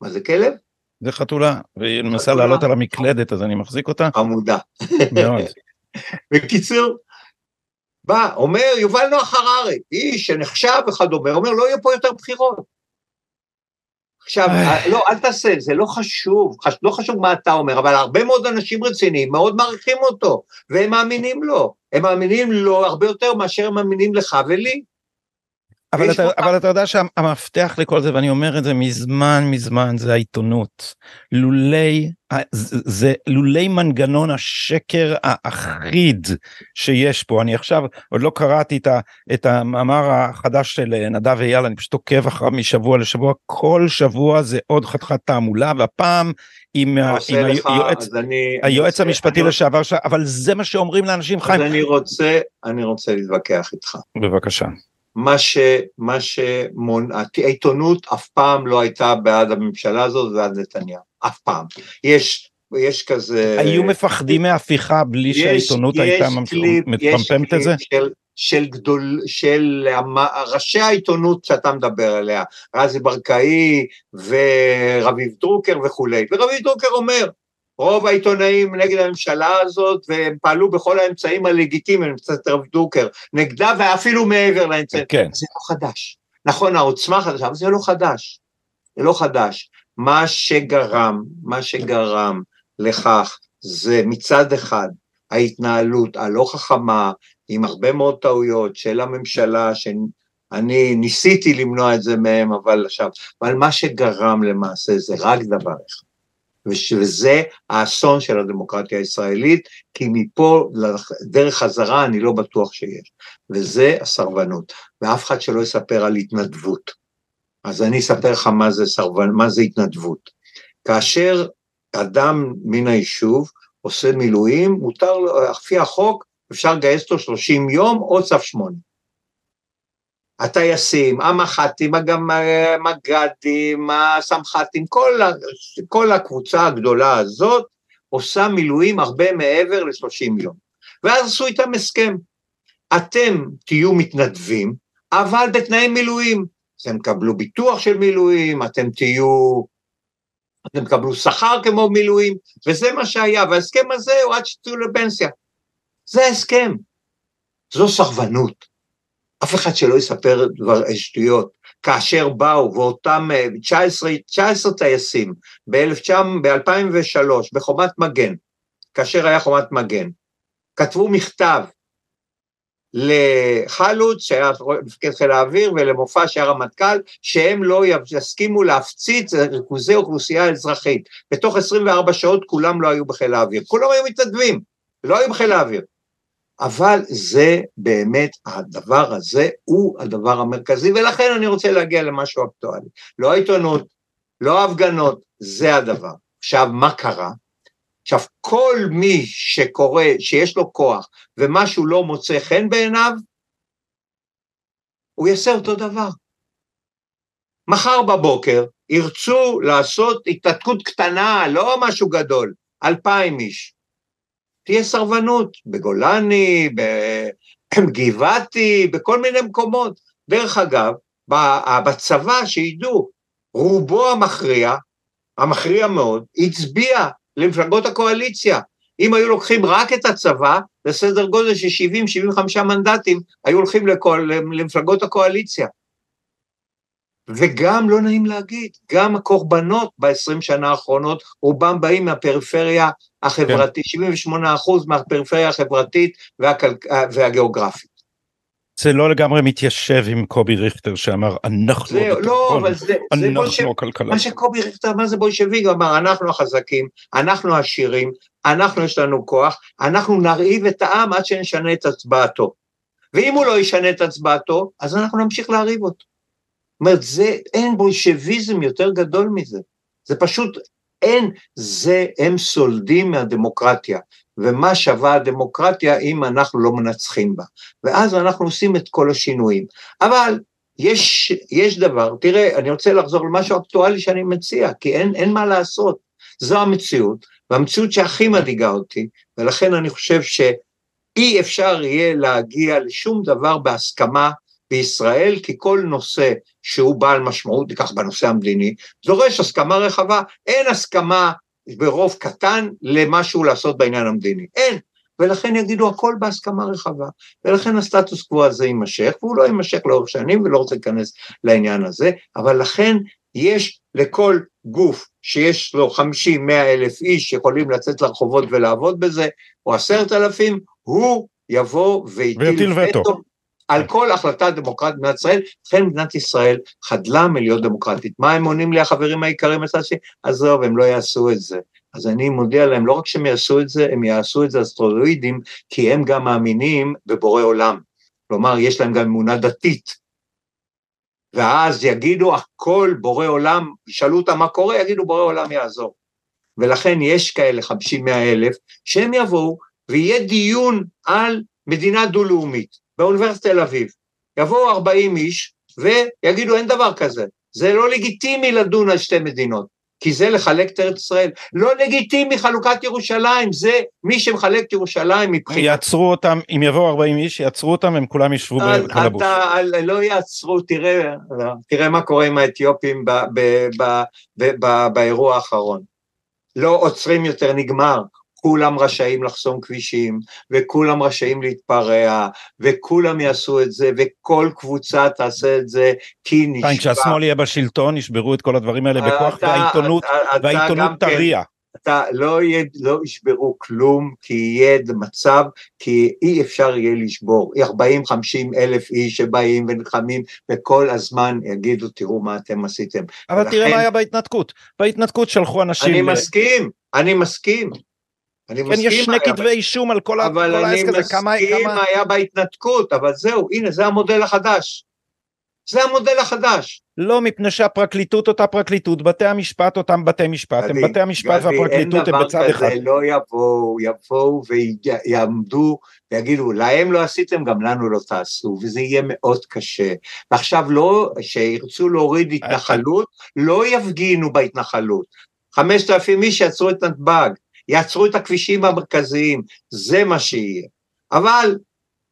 מה זה כלב? זה חתולה והיא מנסה. לעלות על המקלדת אז אני מחזיק אותה חמודה. מאוד. בקיצור, בא, אומר יובל נוח הררי, איש שנחשב וכדומה, אומר לא יהיו פה יותר בחירות. עכשיו, לא, אל תעשה, זה לא חשוב, חש, לא חשוב מה אתה אומר, אבל הרבה מאוד אנשים רציניים מאוד מעריכים אותו, והם מאמינים לו. הם מאמינים לו הרבה יותר מאשר הם מאמינים לך ולי. אבל אתה, אבל אתה יודע שהמפתח לכל זה, ואני אומר את זה מזמן מזמן, זה העיתונות. לולי, זה לולי מנגנון השקר האחיד שיש פה. אני עכשיו עוד לא קראתי את, ה, את המאמר החדש של נדב אייל, אני פשוט עוקב אחריו משבוע לשבוע, כל שבוע זה עוד חתיכת תעמולה, והפעם עם, עם היועץ, אני, היועץ אני המשפטי אני לשעבר. אבל זה מה שאומרים לאנשים, חיים. אני רוצה, אני רוצה להתווכח איתך. בבקשה. מה ש... מה שמונ... העיתונות אף פעם לא הייתה בעד הממשלה הזאת ועד נתניהו, אף פעם. יש, יש כזה... היו מפחדים מהפיכה בלי יש, שהעיתונות יש הייתה מפמפמת את זה? של, של גדול, של ראשי העיתונות שאתה מדבר עליה, רזי ברקאי ורביב דרוקר וכולי, ורביב דרוקר אומר, רוב העיתונאים נגד הממשלה הזאת, והם פעלו בכל האמצעים הלגיטימיים, קצת רב דוקר, נגדה ואפילו מעבר לאמצעים. כן. זה לא חדש. נכון, העוצמה חדשה, אבל זה לא חדש. זה לא חדש. מה שגרם, מה שגרם לכך זה מצד אחד ההתנהלות הלא חכמה, עם הרבה מאוד טעויות של הממשלה, שאני ניסיתי למנוע את זה מהם, אבל עכשיו, אבל מה שגרם למעשה זה רק דבר אחד. וזה האסון של הדמוקרטיה הישראלית, כי מפה דרך חזרה אני לא בטוח שיש, וזה הסרבנות, ואף אחד שלא יספר על התנדבות. אז אני אספר לך מה זה, סרבנ... מה זה התנדבות. כאשר אדם מן היישוב עושה מילואים, מותר לו, לפי החוק, אפשר לגייס אותו 30 יום או צו 8. הטייסים, המח"טים, המג"דים, הסמח"טים, כל, כל הקבוצה הגדולה הזאת עושה מילואים הרבה מעבר ל-30 יום. ואז עשו איתם הסכם. אתם תהיו מתנדבים, אבל בתנאי מילואים. אתם תקבלו ביטוח של מילואים, אתם תהיו... אתם תקבלו שכר כמו מילואים, וזה מה שהיה, וההסכם הזה הוא עד שתהיו לפנסיה. זה ההסכם. זו סרבנות. אף אחד שלא יספר דבר שטויות. כאשר באו ואותם 19, אה, 19 טייסים ב-2003 בחומת מגן, כאשר היה חומת מגן, כתבו מכתב לחלוץ, שהיה מפקד חיל האוויר, ולמופע שהיה רמטכ"ל, שהם לא יסכימו להפציץ ריכוזי אוכלוסייה אזרחית. בתוך 24 שעות כולם לא היו בחיל האוויר. כולם היו מתנדבים, לא היו בחיל האוויר. אבל זה באמת, הדבר הזה הוא הדבר המרכזי, ולכן אני רוצה להגיע למשהו אקטואלי. לא העיתונות, לא ההפגנות, זה הדבר. עכשיו, מה קרה? עכשיו, כל מי שקורא, שיש לו כוח, ומשהו לא מוצא חן בעיניו, הוא יעשה אותו דבר. מחר בבוקר ירצו לעשות התעתקות קטנה, לא משהו גדול, אלפיים איש. תהיה סרבנות, בגולני, בגבעתי, בכל מיני מקומות. דרך אגב, בצבא, שידעו, רובו המכריע, המכריע מאוד, הצביע למפלגות הקואליציה. אם היו לוקחים רק את הצבא, בסדר גודל של 70-75 מנדטים, היו הולכים לכל, למפלגות הקואליציה. וגם, לא נעים להגיד, גם הקורבנות ב-20 שנה האחרונות, רובם באים מהפריפריה החברתית, כן. 78 אחוז מהפריפריה החברתית והכל... והגיאוגרפית. זה לא לגמרי מתיישב עם קובי ריכטר שאמר אנחנו זה, לא, אבל זה, זה בולשב... מה שקובי ריכטר אמר זה בולשביק, הוא אמר אנחנו החזקים, אנחנו העשירים, אנחנו יש לנו כוח, אנחנו נרעיב את העם עד שנשנה את הצבעתו. ואם הוא לא ישנה את הצבעתו, אז אנחנו נמשיך להרעיב אותו. זאת אומרת, זה, אין בולשביזם יותר גדול מזה. זה פשוט, אין, זה, הם סולדים מהדמוקרטיה. ומה שווה הדמוקרטיה אם אנחנו לא מנצחים בה. ואז אנחנו עושים את כל השינויים. אבל יש, יש דבר, תראה, אני רוצה לחזור למשהו אקטואלי שאני מציע, כי אין, אין מה לעשות. זו המציאות, והמציאות שהכי מדאיגה אותי, ולכן אני חושב שאי אפשר יהיה להגיע לשום דבר בהסכמה בישראל, כי כל נושא שהוא בעל משמעות, ניקח בנושא המדיני, דורש הסכמה רחבה. אין הסכמה ברוב קטן למשהו לעשות בעניין המדיני. אין. ולכן יגידו הכל בהסכמה רחבה, ולכן הסטטוס קוו הזה יימשך, והוא לא יימשך לאורך שנים ולא רוצה להיכנס לעניין הזה, אבל לכן יש לכל גוף שיש לו 50-100 אלף איש שיכולים לצאת לרחובות ולעבוד בזה, או עשרת אלפים, הוא יבוא ויטיל וטו על כל החלטה דמוקרטית במדינת ישראל, לכן מדינת ישראל חדלה מלהיות דמוקרטית. מה הם עונים לי החברים היקרים מצד שני? עזוב, הם לא יעשו את זה. אז אני מודיע להם, לא רק שהם יעשו את זה, הם יעשו את זה אסטרואידים, כי הם גם מאמינים בבורא עולם. כלומר, יש להם גם אמונה דתית. ואז יגידו, הכל בורא עולם, ישאלו אותם מה קורה, יגידו, בורא עולם יעזור. ולכן יש כאלה 50-100 אלף, שהם יבואו, ויהיה דיון על מדינה דו-לאומית באוניברסיטת תל אביב. יבואו 40 איש ויגידו אין דבר כזה, זה לא לגיטימי לדון על שתי מדינות, כי זה לחלק את ארץ ישראל. לא לגיטימי חלוקת ירושלים, זה מי שמחלק את ירושלים מבחינת... יעצרו אותם, אם יבואו 40 איש, יעצרו אותם, הם כולם ישבו בקלבוש. אתה, לא יעצרו, תראה, תראה מה קורה עם האתיופים באירוע האחרון. לא עוצרים יותר, נגמר. כולם רשאים לחסום כבישים, וכולם רשאים להתפרע, וכולם יעשו את זה, וכל קבוצה תעשה את זה, כי נשבע. כשהשמאל יהיה בשלטון, ישברו את כל הדברים האלה בכוח, והעיתונות, והעיתונות תריע. אתה לא, יהיה, לא ישברו כלום, כי יהיה מצב, כי אי אפשר יהיה לשבור. 40-50 אלף איש שבאים ונלחמים, וכל הזמן יגידו, תראו מה אתם עשיתם. אבל ולכן... תראה מה היה בהתנתקות. בהתנתקות שלחו אנשים... אני ל... מסכים, אני מסכים. אני כן, יש שני כתבי אישום על כל העסק הזה, כמה... אבל אני מסכים מה היה בהתנתקות, אבל זהו, הנה, זה המודל החדש. זה המודל החדש. לא, מפני שהפרקליטות אותה פרקליטות, בתי המשפט אותם בתי משפט, הם בתי המשפט והפרקליטות הם בצד אחד. אין דבר כזה, לא יבואו, יבואו ויעמדו ויגידו, להם לא עשיתם, גם לנו לא תעשו, וזה יהיה מאוד קשה. ועכשיו לא, שירצו להוריד התנחלות, לא יפגינו בהתנחלות. חמשת אלפים איש יעצרו את נתב"ג. יעצרו את הכבישים המרכזיים, זה מה שיהיה. אבל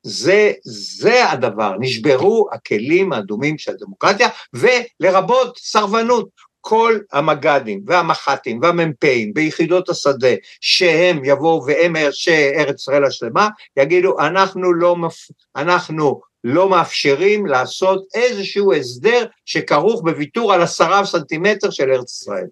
זה, זה הדבר, נשברו הכלים האדומים של הדמוקרטיה, ולרבות סרבנות. כל המג"דים והמח"טים והמ"פים ביחידות השדה שהם יבואו והם ארץ ישראל השלמה, יגידו אנחנו לא, מפ... אנחנו לא מאפשרים לעשות איזשהו הסדר שכרוך בוויתור על עשרה סנטימטר של ארץ ישראל.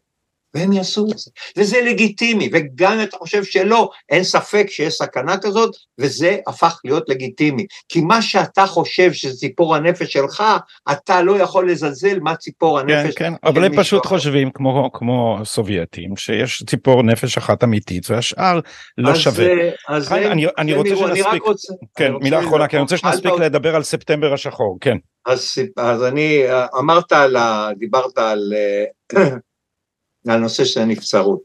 והם יעשו את זה, וזה לגיטימי, וגם אם אתה חושב שלא, אין ספק שיש סכנה כזאת, וזה הפך להיות לגיטימי, כי מה שאתה חושב שזה ציפור הנפש שלך, אתה לא יכול לזלזל מה ציפור כן, הנפש. כן, כן, אבל הם פשוט אחר. חושבים כמו, כמו סובייטים, שיש ציפור נפש אחת אמיתית, והשאר לא אז שווה. אז אני, אני, אני רוצה שנספיק, רוצה, כן, מילה אחרונה, כי אני רוצה שנספיק לדבר על ספטמבר השחור, כן. אז, אז אני, אמרת על, דיברת על על נושא של הנבצרות.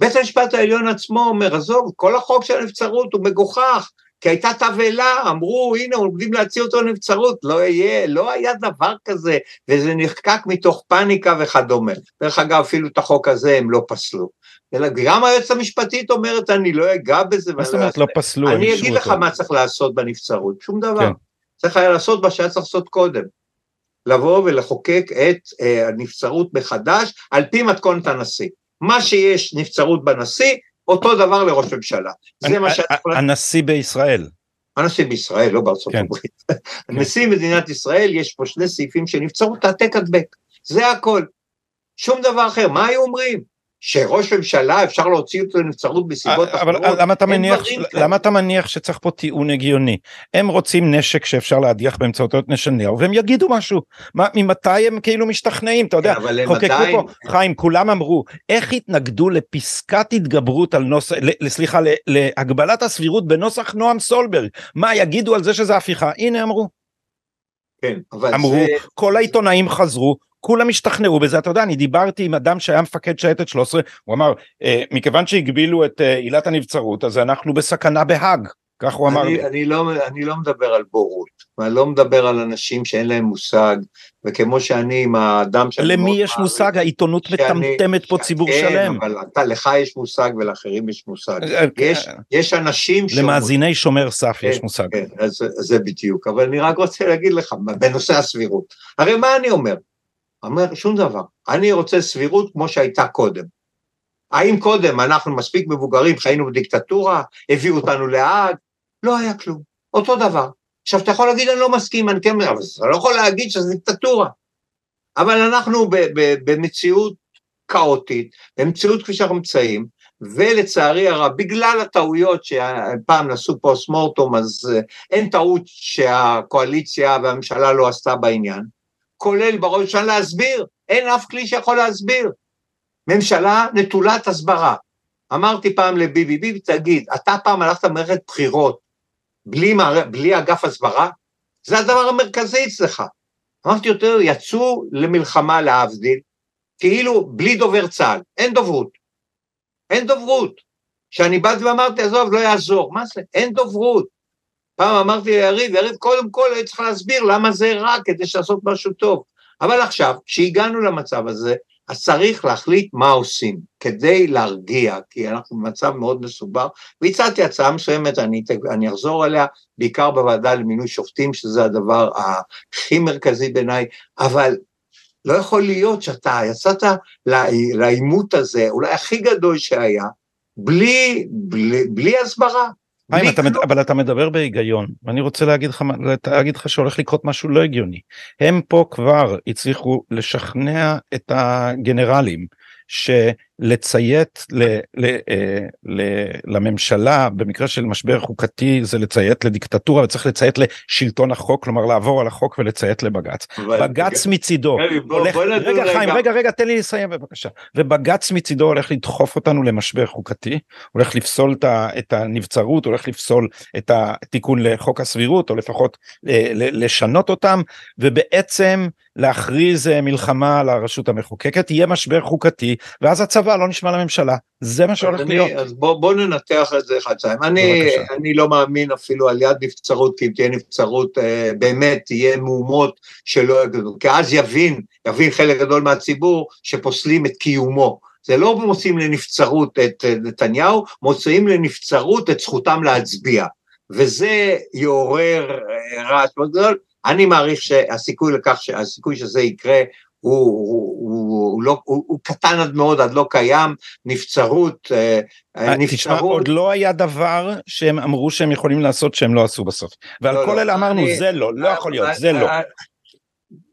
בית המשפט העליון עצמו אומר, עזוב, כל החוק של הנבצרות הוא מגוחך, כי הייתה תבהלה, אמרו, הנה, עומדים להציע אותו לנבצרות, לא יהיה, לא היה דבר כזה, וזה נחקק מתוך פאניקה וכדומה. דרך אגב, אפילו את החוק הזה הם לא פסלו. אלא גם היועצת המשפטית אומרת, אני לא אגע בזה. מה זאת אומרת לא פסלו? אני אגיד לך מה צריך לעשות בנבצרות, שום דבר. כן. צריך היה לעשות מה שהיה צריך לעשות קודם. לבוא ולחוקק את אה, הנבצרות מחדש על פי מתכונת הנשיא. מה שיש נבצרות בנשיא, אותו דבר לראש ממשלה. זה מה שאת... הנשיא בישראל. הנשיא בישראל, לא בארצות כן. הברית. נשיא מדינת ישראל, יש פה שני סעיפים של נבצרות, העתק הדבק. זה הכל. שום דבר אחר. מה היו אומרים? שראש ממשלה אפשר להוציא אותו לנבצרות בסיבות אה, אחרות. אבל למה אתה, מניח, למה אתה מניח שצריך פה טיעון הגיוני? הם רוצים נשק שאפשר להדיח באמצעותו את נשניהו והם יגידו משהו. מה, ממתי הם כאילו משתכנעים? אתה יודע, כן, חוקקו עדיין... פה, חיים, כולם אמרו, איך התנגדו לפסקת התגברות על נוסח, סליחה, להגבלת הסבירות בנוסח נועם סולברג? מה יגידו על זה שזה הפיכה? הנה אמרו. כן, אבל אמרו, זה... כל העיתונאים חזרו, כולם השתכנעו בזה, אתה יודע, אני דיברתי עם אדם שהיה מפקד שייטת 13, הוא אמר, אה, מכיוון שהגבילו את אה, עילת הנבצרות, אז אנחנו בסכנה בהאג, כך הוא אמר אני, לי. אני לא, אני לא מדבר על בורות, אני לא מדבר על אנשים שאין להם מושג, וכמו שאני עם האדם שאני למי יש מושג? העיתונות מטמטמת פה ציבור כן, שלם. אבל אתה, לך יש מושג ולאחרים יש מושג. אה, יש, יש אנשים... למאזיני שומר סף יש כן, מושג. כן, אז זה בדיוק, אבל אני רק רוצה להגיד לך, בנושא הסבירות, הרי מה אני אומר? אומר, שום דבר. אני רוצה סבירות כמו שהייתה קודם. האם קודם אנחנו מספיק מבוגרים, חיינו בדיקטטורה, הביאו אותנו להאג? לא היה כלום, אותו דבר. עכשיו, אתה יכול להגיד, אני לא מסכים, אני כן, אבל אתה לא יכול להגיד שזה דיקטטורה. אבל אנחנו ב- ב- במציאות כאוטית, במציאות כפי שאנחנו נמצאים, ולצערי הרב, בגלל הטעויות שפעם נעשו פוסט מורטום, אז אה, אין טעות שהקואליציה והממשלה לא עשתה בעניין, כולל בראש השנה להסביר, אין אף כלי שיכול להסביר. ממשלה נטולת הסברה. אמרתי פעם לביבי, ביבי, תגיד, אתה פעם הלכת למערכת בחירות בלי, מער... בלי אגף הסברה? זה הדבר המרכזי אצלך. אמרתי יותר, יצאו למלחמה להבדיל, כאילו בלי דובר צה"ל, אין דוברות. אין דוברות. כשאני באתי ואמרתי, עזוב, לא יעזור, מה זה? אין דוברות. פעם אמרתי ליריב, יריב, קודם כל הייתי צריך להסביר למה זה רע כדי לעשות משהו טוב. אבל עכשיו, כשהגענו למצב הזה, אז צריך להחליט מה עושים כדי להרגיע, כי אנחנו במצב מאוד מסובך, והצעתי הצעה מסוימת, אני, אני אחזור עליה, בעיקר בוועדה למינוי שופטים, שזה הדבר הכי מרכזי בעיניי, אבל לא יכול להיות שאתה יצאת לעימות הזה, אולי הכי גדול שהיה, בלי, בלי, בלי הסברה. חיים, אתה, אבל אתה מדבר בהיגיון, ואני רוצה להגיד לך, להגיד לך שהולך לקרות משהו לא הגיוני. הם פה כבר הצליחו לשכנע את הגנרלים שלציית ל, ל, אה, ל, לממשלה במקרה של משבר חוקתי זה לציית לדיקטטורה וצריך לציית לשלטון החוק כלומר לעבור על החוק ולציית לבג"ץ. בג"ץ מצידו הולך, רגע חיים רגע רגע תן לי לסיים בבקשה. ובג"ץ מצידו הולך לדחוף אותנו למשבר חוקתי הולך לפסול את הנבצרות הולך לפסול את התיקון לחוק הסבירות או לפחות אה, לשנות אותם ובעצם להכריז אה, מלחמה על הרשות המחוקקת. יהיה משבר חוקתי ואז הצבא לא נשמע לממשלה זה מה שהולך להיות. אז בוא, בוא ננתח את זה אחד שתיים אני, אני לא מאמין אפילו על יד נבצרות כי אם תהיה נבצרות אה, באמת תהיה מהומות שלא יגידו כי אז יבין יבין חלק גדול מהציבור שפוסלים את קיומו. זה לא מוצאים לנבצרות את אה, נתניהו, מוצאים לנבצרות את זכותם להצביע. וזה יעורר אה, רעש מאוד גדול, אני מעריך שהסיכוי לכך, הסיכוי שזה יקרה הוא, הוא, הוא, הוא, לא, הוא, הוא קטן עד מאוד, עד לא קיים, נבצרות, אה, אה, נבצרות. תשמע, עוד לא היה דבר שהם אמרו שהם יכולים לעשות שהם לא עשו בסוף. ועל לא, כל לא, אלה אמרנו, אני, זה לא, לא יכול להיות, זה לא.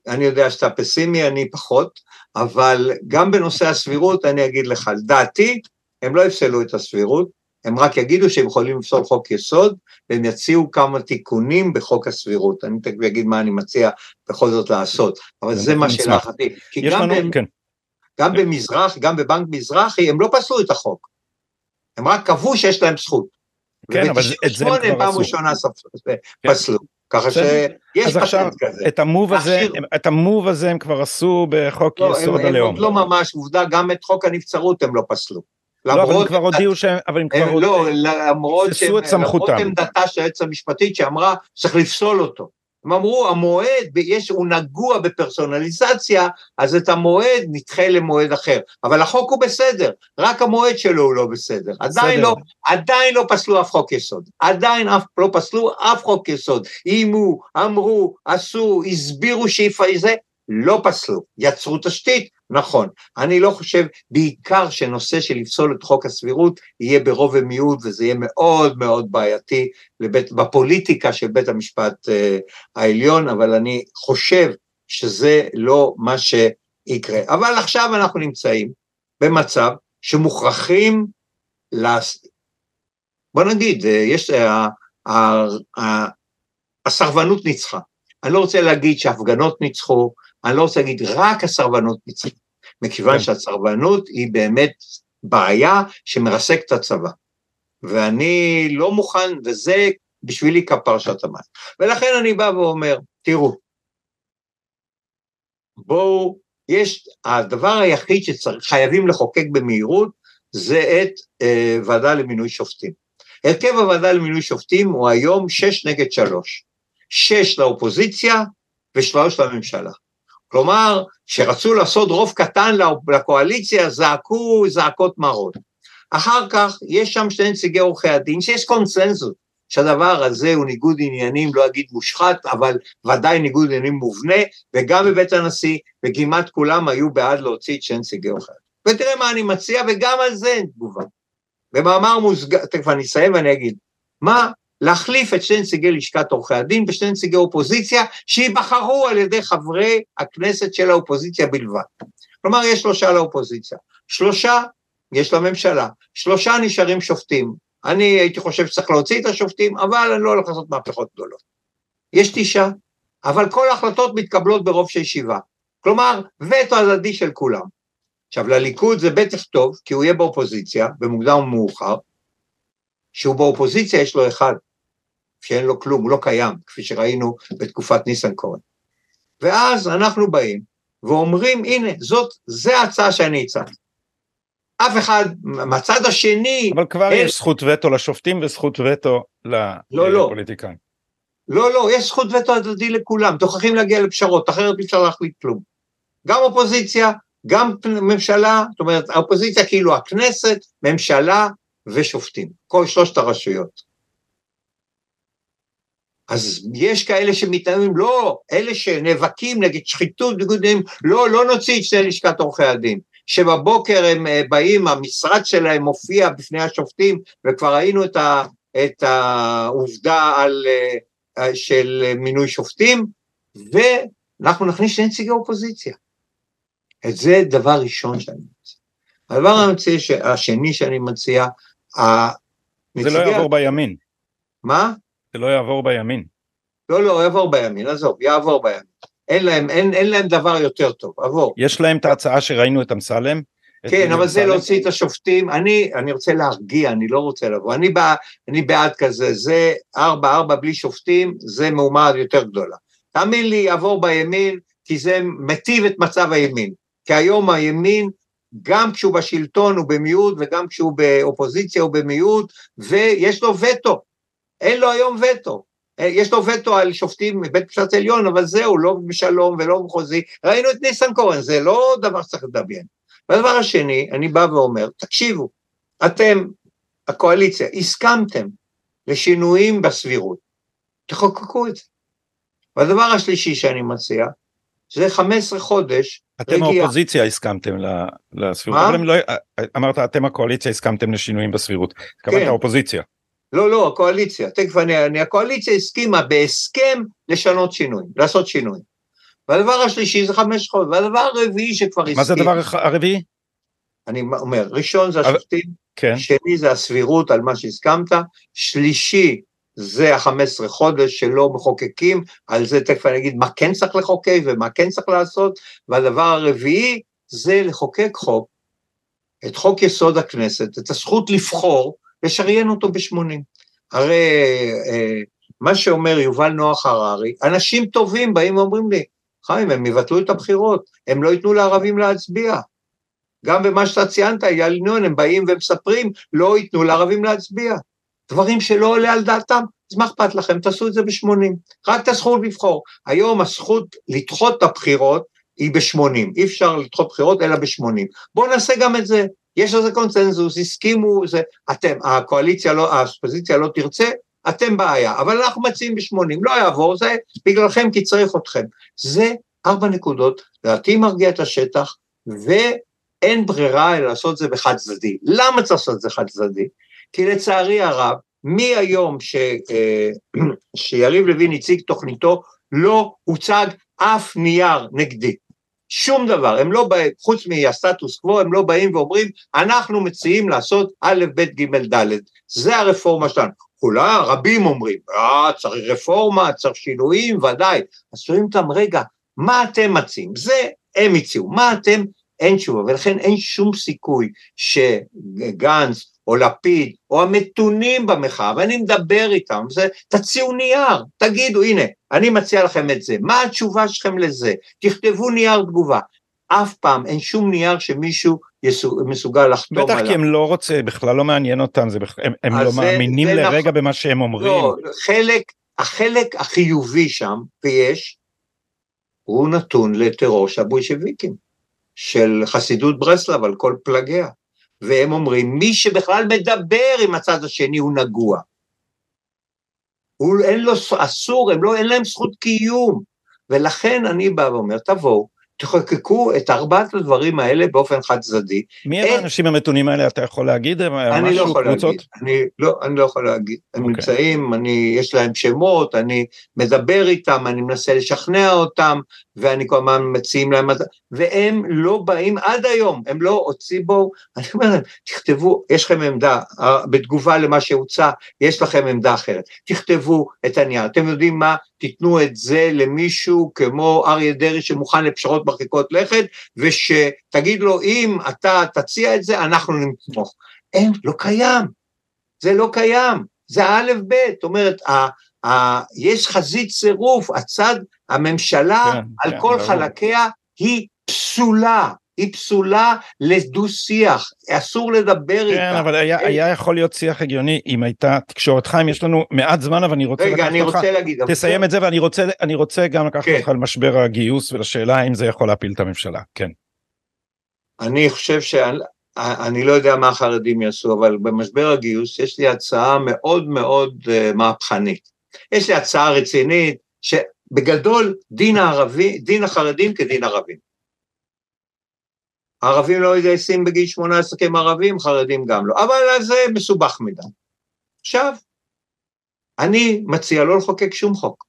אני יודע שאתה פסימי, אני פחות, אבל גם בנושא הסבירות אני אגיד לך, לדעתי, הם לא יפסלו את הסבירות, הם רק יגידו שהם יכולים לפסול חוק יסוד, והם יציעו כמה תיקונים בחוק הסבירות. אני תכף אגיד מה אני מציע בכל זאת לעשות, אבל זה מה שלהערכתי. כי גם, לנו, הם, כן. גם במזרח, גם בבנק מזרחי, הם לא פסלו את החוק. הם רק קבעו שיש להם זכות. כן, אבל את זה הם כבר עשו. פעם ראשונה כן. פסלו. ככה שיש פטנט כזה. את המוב הזה, את המוב הזה הם כבר עשו בחוק לא, יסוד הלאום. הם עוד לא ממש, עובדה, גם את חוק הנבצרות הם לא פסלו. לא, אבל הם כבר הודיעו שהם, אבל הם כבר לא, למרות שהם, למרות עמדתה של היועצת המשפטית שאמרה צריך לפסול אותו. הם אמרו, המועד, יש, הוא נגוע בפרסונליזציה, אז את המועד נדחה למועד אחר. אבל החוק הוא בסדר, רק המועד שלו הוא לא בסדר. עדיין לא, עדיין לא פסלו אף חוק יסוד. עדיין אף, לא פסלו אף חוק יסוד. איימו, אמרו, עשו, הסבירו שאיפה זה, לא פסלו, יצרו תשתית, נכון. אני לא חושב, בעיקר שנושא של לפסול את חוק הסבירות יהיה ברוב ומיעוט, וזה יהיה מאוד מאוד בעייתי לבית, בפוליטיקה של בית המשפט אה, העליון, אבל אני חושב שזה לא מה שיקרה. אבל עכשיו אנחנו נמצאים במצב שמוכרחים, לס... בוא נגיד, אה, יש, אה, הסרבנות ניצחה. אני לא רוצה להגיד שהפגנות ניצחו, אני לא רוצה להגיד רק הסרבנות ניצחה, מכיוון כן. שהסרבנות היא באמת בעיה שמרסקת את הצבא. ואני לא מוכן, וזה בשבילי כפרשת המים. ולכן אני בא ואומר, תראו, בואו, יש, הדבר היחיד שחייבים לחוקק במהירות זה את אה, ועדה למינוי שופטים. הרכב הוועדה למינוי שופטים הוא היום שש נגד שלוש. שש לאופוזיציה ושלוש לממשלה. כלומר, כשרצו לעשות רוב קטן לקואליציה, זעקו זעקות מרות. אחר כך יש שם שני נציגי עורכי הדין, שיש קונסנזוס שהדבר הזה הוא ניגוד עניינים, לא אגיד מושחת, אבל ודאי ניגוד עניינים מובנה, וגם בבית הנשיא, וכמעט כולם היו בעד להוציא את שני נציגי עורכי הדין. ותראה מה אני מציע, וגם על זה אין תגובה. במאמר מוסגר, תכף אני אסיים ואני אגיד, מה? להחליף את שני נציגי לשכת עורכי הדין בשני נציגי אופוזיציה שייבחרו על ידי חברי הכנסת של האופוזיציה בלבד. כלומר, יש שלושה לאופוזיציה, שלושה יש לממשלה, שלושה נשארים שופטים. אני הייתי חושב שצריך להוציא את השופטים, אבל אני לא הולך לעשות מהפכות גדולות. יש תשעה, אבל כל ההחלטות מתקבלות ברוב של שבעה. כלומר, וטו הדדי של כולם. עכשיו, לליכוד זה בטח טוב, כי הוא יהיה באופוזיציה, במוקדם או מאוחר, שהוא באופוזיציה יש לו אחד, שאין לו כלום, הוא לא קיים, כפי שראינו בתקופת ניסנקורן. ואז אנחנו באים ואומרים, הנה, זאת, זה ההצעה שאני הצעתי. אף אחד, מהצד השני... אבל כבר אין... יש זכות וטו לשופטים וזכות וטו לפוליטיקאים. לא, לא, לא, יש זכות וטו הדדי לכולם, תוכחים להגיע לפשרות, אחרת אי אפשר להחליט כלום. גם אופוזיציה, גם ממשלה, זאת אומרת, האופוזיציה כאילו הכנסת, ממשלה ושופטים, כל שלושת הרשויות. אז יש כאלה שמתאמים, לא, אלה שנאבקים נגד שחיתות, נגודים, לא, לא נוציא את שני לשכת עורכי הדין. שבבוקר הם אה, באים, המשרד שלהם מופיע בפני השופטים, וכבר ראינו את, ה, את העובדה על, אה, של מינוי שופטים, ואנחנו נכניס שני נציגי אופוזיציה. את זה דבר ראשון שאני מציע. הדבר השני שאני מציע, זה לא יעבור בימין. מה? זה לא יעבור בימין. לא, לא, יעבור בימין, עזוב, יעבור בימין. אין להם, אין, אין להם דבר יותר טוב, עבור. יש להם את ההצעה שראינו את אמסלם? כן, אבל זה להוציא את השופטים, אני, אני רוצה להרגיע, אני לא רוצה לבוא, אני, בא, אני בעד כזה, זה ארבע, ארבע בלי שופטים, זה מהומה יותר גדולה. תאמין לי, יעבור בימין, כי זה מטיב את מצב הימין. כי היום הימין, גם כשהוא בשלטון הוא במיעוט, וגם כשהוא באופוזיציה הוא במיעוט, ויש לו וטו. אין לו היום וטו. יש לו וטו על שופטים מבית משפט עליון, אבל זהו, לא בשלום ולא במחוזי. ראינו את ניסנקורן, זה לא דבר שצריך לדמיין. והדבר השני, אני בא ואומר, תקשיבו, אתם, הקואליציה, הסכמתם לשינויים בסבירות, תחוקקו את זה. והדבר השלישי שאני מציע, זה 15 חודש אתם רגיע. האופוזיציה הסכמתם לסבירות, מה? לא, אמרת אתם הקואליציה הסכמתם לשינויים בסבירות, התכוונת כן. האופוזיציה. לא, לא, הקואליציה, תכף אני, אני, הקואליציה הסכימה בהסכם לשנות שינויים, לעשות שינויים. והדבר השלישי זה חמש חודש, והדבר הרביעי שכבר הסכים. מה זה הדבר הרביעי? אני אומר, ראשון זה השופטים, כן. שני זה הסבירות על מה שהסכמת, שלישי זה החמש עשרה חודש שלא מחוקקים, על זה תכף אני אגיד מה כן צריך לחוקק ומה כן צריך לעשות, והדבר הרביעי זה לחוקק חוק, את חוק יסוד הכנסת, את הזכות לבחור, לשריין אותו בשמונים. הרי אה, מה שאומר יובל נוח הררי, אנשים טובים באים ואומרים לי, חיים, הם יבטלו את הבחירות, הם לא ייתנו לערבים להצביע. גם במה שאתה ציינת, אייל ינון, הם באים ומספרים, לא ייתנו לערבים להצביע. דברים שלא עולה על דעתם, אז מה אכפת לכם? תעשו את זה בשמונים. רק את הזכות לבחור. היום הזכות לדחות את הבחירות היא בשמונים. אי אפשר לדחות בחירות אלא בשמונים. בואו נעשה גם את זה. יש לזה קונצנזוס, הסכימו, זה, אתם, הקואליציה לא, האופוזיציה לא תרצה, אתם בעיה, אבל אנחנו מציעים ב-80, לא יעבור, זה בגללכם כי צריך אתכם. זה ארבע נקודות, לדעתי מרגיע את השטח, ואין ברירה אלא לעשות זה בחד צדדי. למה צריך לעשות את זה חד צדדי? כי לצערי הרב, מהיום ש, אה, שיריב לוין הציג תוכניתו, לא הוצג אף נייר נגדי. שום דבר, הם לא באים, חוץ מהסטטוס קוו, הם לא באים ואומרים, אנחנו מציעים לעשות א', ב', ג', ד', זה הרפורמה שלנו. כולה, רבים אומרים, אה, צריך רפורמה, צריך שינויים, ודאי. אז שואלים אותם, רגע, מה אתם מציעים? זה הם הציעו, מה אתם? אין תשובה, ולכן אין שום סיכוי שגנץ או לפיד, או המתונים במחאה, ואני מדבר איתם, זה, תציעו נייר, תגידו, הנה, אני מציע לכם את זה, מה התשובה שלכם לזה? תכתבו נייר תגובה. אף פעם אין שום נייר שמישהו יסוג, מסוגל לחתום עליו. בטח כי הם לא רוצה, בכלל לא מעניין אותם, זה, הם, הם לא זה, מאמינים זה לרגע נכון. במה שהם אומרים. לא, חלק, החלק החיובי שם, ויש, הוא נתון לטרור של הבולשביקים, של חסידות ברסלב על כל פלגיה. והם אומרים, מי שבכלל מדבר עם הצד השני הוא נגוע. הוא, אין לו, אסור, לא, אין להם זכות קיום. ולכן אני בא ואומר, תבואו, תחוקקו את ארבעת הדברים האלה באופן חד צדדי. מי הם האנשים המתונים האלה, אתה יכול להגיד? אני לא יכול קבוצות? להגיד, אני לא, אני לא יכול להגיד. הם okay. אוקיי. נמצאים, אני, יש להם שמות, אני מדבר איתם, אני מנסה לשכנע אותם, ואני כל הזמן מציעים להם, והם לא באים עד היום, הם לא הוציא בו, אני אומר להם, תכתבו, יש לכם עמדה, בתגובה למה שהוצע, יש לכם עמדה אחרת, תכתבו את הנייר, אתם יודעים מה, תיתנו את זה למישהו כמו אריה דרעי שמוכן לפשרות מרחיקות לכת, ושתגיד לו, אם אתה תציע את זה, אנחנו נתמוך. אין, לא קיים, זה לא קיים, זה א' ב', זאת אומרת, ה, יש חזית צירוף, הצד, הממשלה כן, על כן, כל ברור. חלקיה היא פסולה, היא פסולה לדו-שיח, אסור לדבר כן, איתה. כן, אבל היה, היה יכול להיות שיח הגיוני אם הייתה תקשורת. חיים, יש לנו מעט זמן, אבל אני רוצה רגע, אני אותך, רוצה להגיד. תסיים את זה, ואני רוצה, רוצה גם לקחת כן. אותך על משבר הגיוס ולשאלה האם זה יכול להפיל את הממשלה. כן. אני חושב ש... אני לא יודע מה החרדים יעשו, אבל במשבר הגיוס יש לי הצעה מאוד מאוד uh, מהפכנית. יש לי הצעה רצינית, שבגדול דין הערבי, דין החרדים כדין ערבים. הערבים לא מתגייסים בגיל 18 כי הם ערבים, חרדים גם לא, אבל זה מסובך מדי. עכשיו, אני מציע לא לחוקק שום חוק.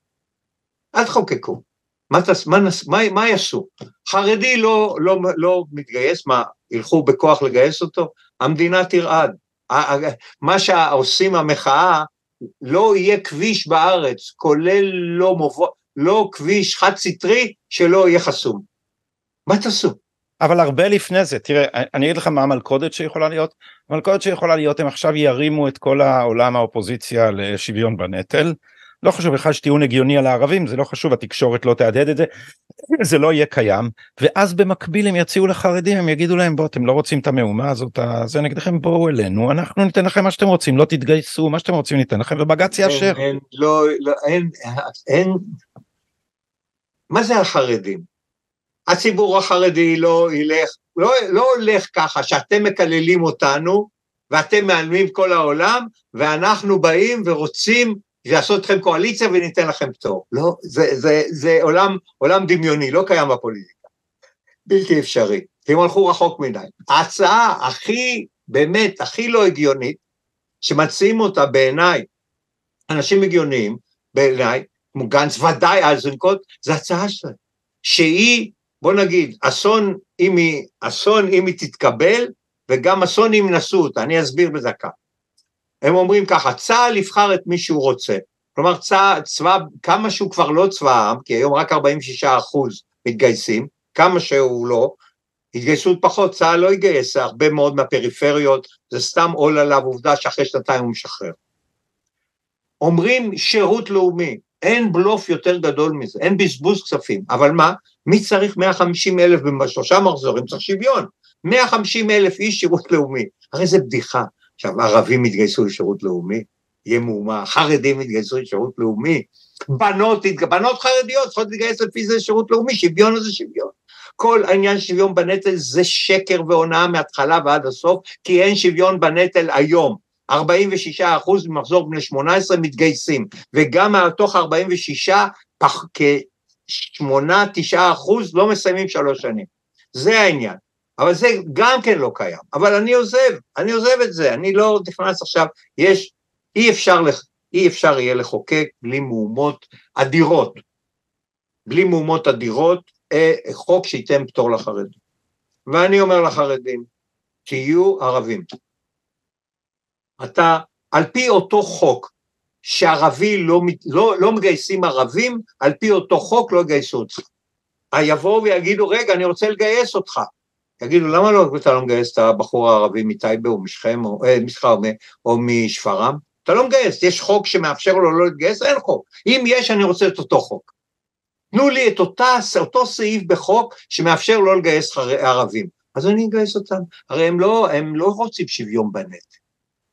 אל תחוקקו. מה, מה, מה, מה יעשו? חרדי לא, לא, לא מתגייס, מה, ילכו בכוח לגייס אותו? המדינה תרעד. מה שעושים המחאה, לא יהיה כביש בארץ, כולל לא, מובו, לא כביש חד סטרי, שלא יהיה חסום. מה תעשו? אבל הרבה לפני זה, תראה, אני אגיד לך מה המלכודת שיכולה להיות, המלכודת שיכולה להיות, הם עכשיו ירימו את כל העולם האופוזיציה לשוויון בנטל, לא חשוב בכלל שטיעון הגיוני על הערבים, זה לא חשוב, התקשורת לא תהדהד את זה, זה לא יהיה קיים, ואז במקביל הם יציעו לחרדים, הם יגידו להם בואו אתם לא רוצים את המהומה הזאת, זה נגדכם בואו אלינו, אנחנו ניתן לכם מה שאתם רוצים, לא תתגייסו, מה שאתם רוצים ניתן לכם, ובג"ץ יאשר. אין, לא, לא, אין, אין, מה זה החרדים? הציבור החרדי לא ילך, לא, לא הולך ככה שאתם מקללים אותנו ואתם מעלמים כל העולם ואנחנו באים ורוצים לעשות אתכם קואליציה וניתן לכם פטור. לא, זה, זה, זה עולם, עולם דמיוני, לא קיים בפוליטיקה. בלתי אפשרי, הם הלכו רחוק מדי. ההצעה הכי, באמת, הכי לא הגיונית, שמציעים אותה בעיניי, אנשים הגיוניים, בעיניי, כמו גנץ, ודאי אייזנקוט, זה הצעה שלהם, שהיא, בוא נגיד, אסון אם היא, אסון אם היא תתקבל, וגם אסון אם נסו אותה, אני אסביר בדקה. הם אומרים ככה, צה"ל יבחר את מי שהוא רוצה. כלומר, צבא, צבא, כמה שהוא כבר לא צבא העם, כי היום רק 46 אחוז מתגייסים, כמה שהוא לא, התגייסות פחות, צה"ל לא יגייס הרבה מאוד מהפריפריות, זה סתם עול עליו עובדה שאחרי שנתיים הוא משחרר. אומרים שירות לאומי, אין בלוף יותר גדול מזה, אין בזבוז כספים, אבל מה, מי צריך 150 אלף בשלושה מחזורים? צריך שוויון. 150 אלף איש שירות לאומי, הרי זה בדיחה. עכשיו, ערבים יתגייסו לשירות לאומי, יהיה מהומה, חרדים יתגייסו לשירות לאומי, בנות, בנות חרדיות צריכות להתגייס לפי זה לשירות לאומי, שוויון זה שוויון. כל העניין של שוויון בנטל זה שקר והונאה מההתחלה ועד הסוף, כי אין שוויון בנטל היום. 46 אחוז ממחזור בני 18 מתגייסים, וגם מתוך 46, כ-8-9 אחוז לא מסיימים שלוש שנים. זה העניין. אבל זה גם כן לא קיים. אבל אני עוזב, אני עוזב את זה, אני לא נכנס עכשיו, יש, אי אפשר, אי אפשר יהיה לחוקק בלי מהומות אדירות, בלי מהומות אדירות, אה, חוק שייתן פטור לחרדים. ואני אומר לחרדים, תהיו ערבים. אתה, על פי אותו חוק, שערבי לא, לא, לא מגייסים ערבים, על פי אותו חוק לא יגייסו אותך. יבואו ויגידו, רגע, אני רוצה לגייס אותך. תגידו, למה לא, אתה לא מגייס את הבחור הערבי מטייבה או משכם, או, אה, משכם, או, או משפרעם? אתה לא מגייס, יש חוק שמאפשר לו לא להתגייס? אין חוק. אם יש, אני רוצה את אותו חוק. תנו לי את אותה, אותו סעיף בחוק שמאפשר לא לגייס ערבים. אז אני אגייס אותם. הרי הם לא, הם לא רוצים שוויון בנטל.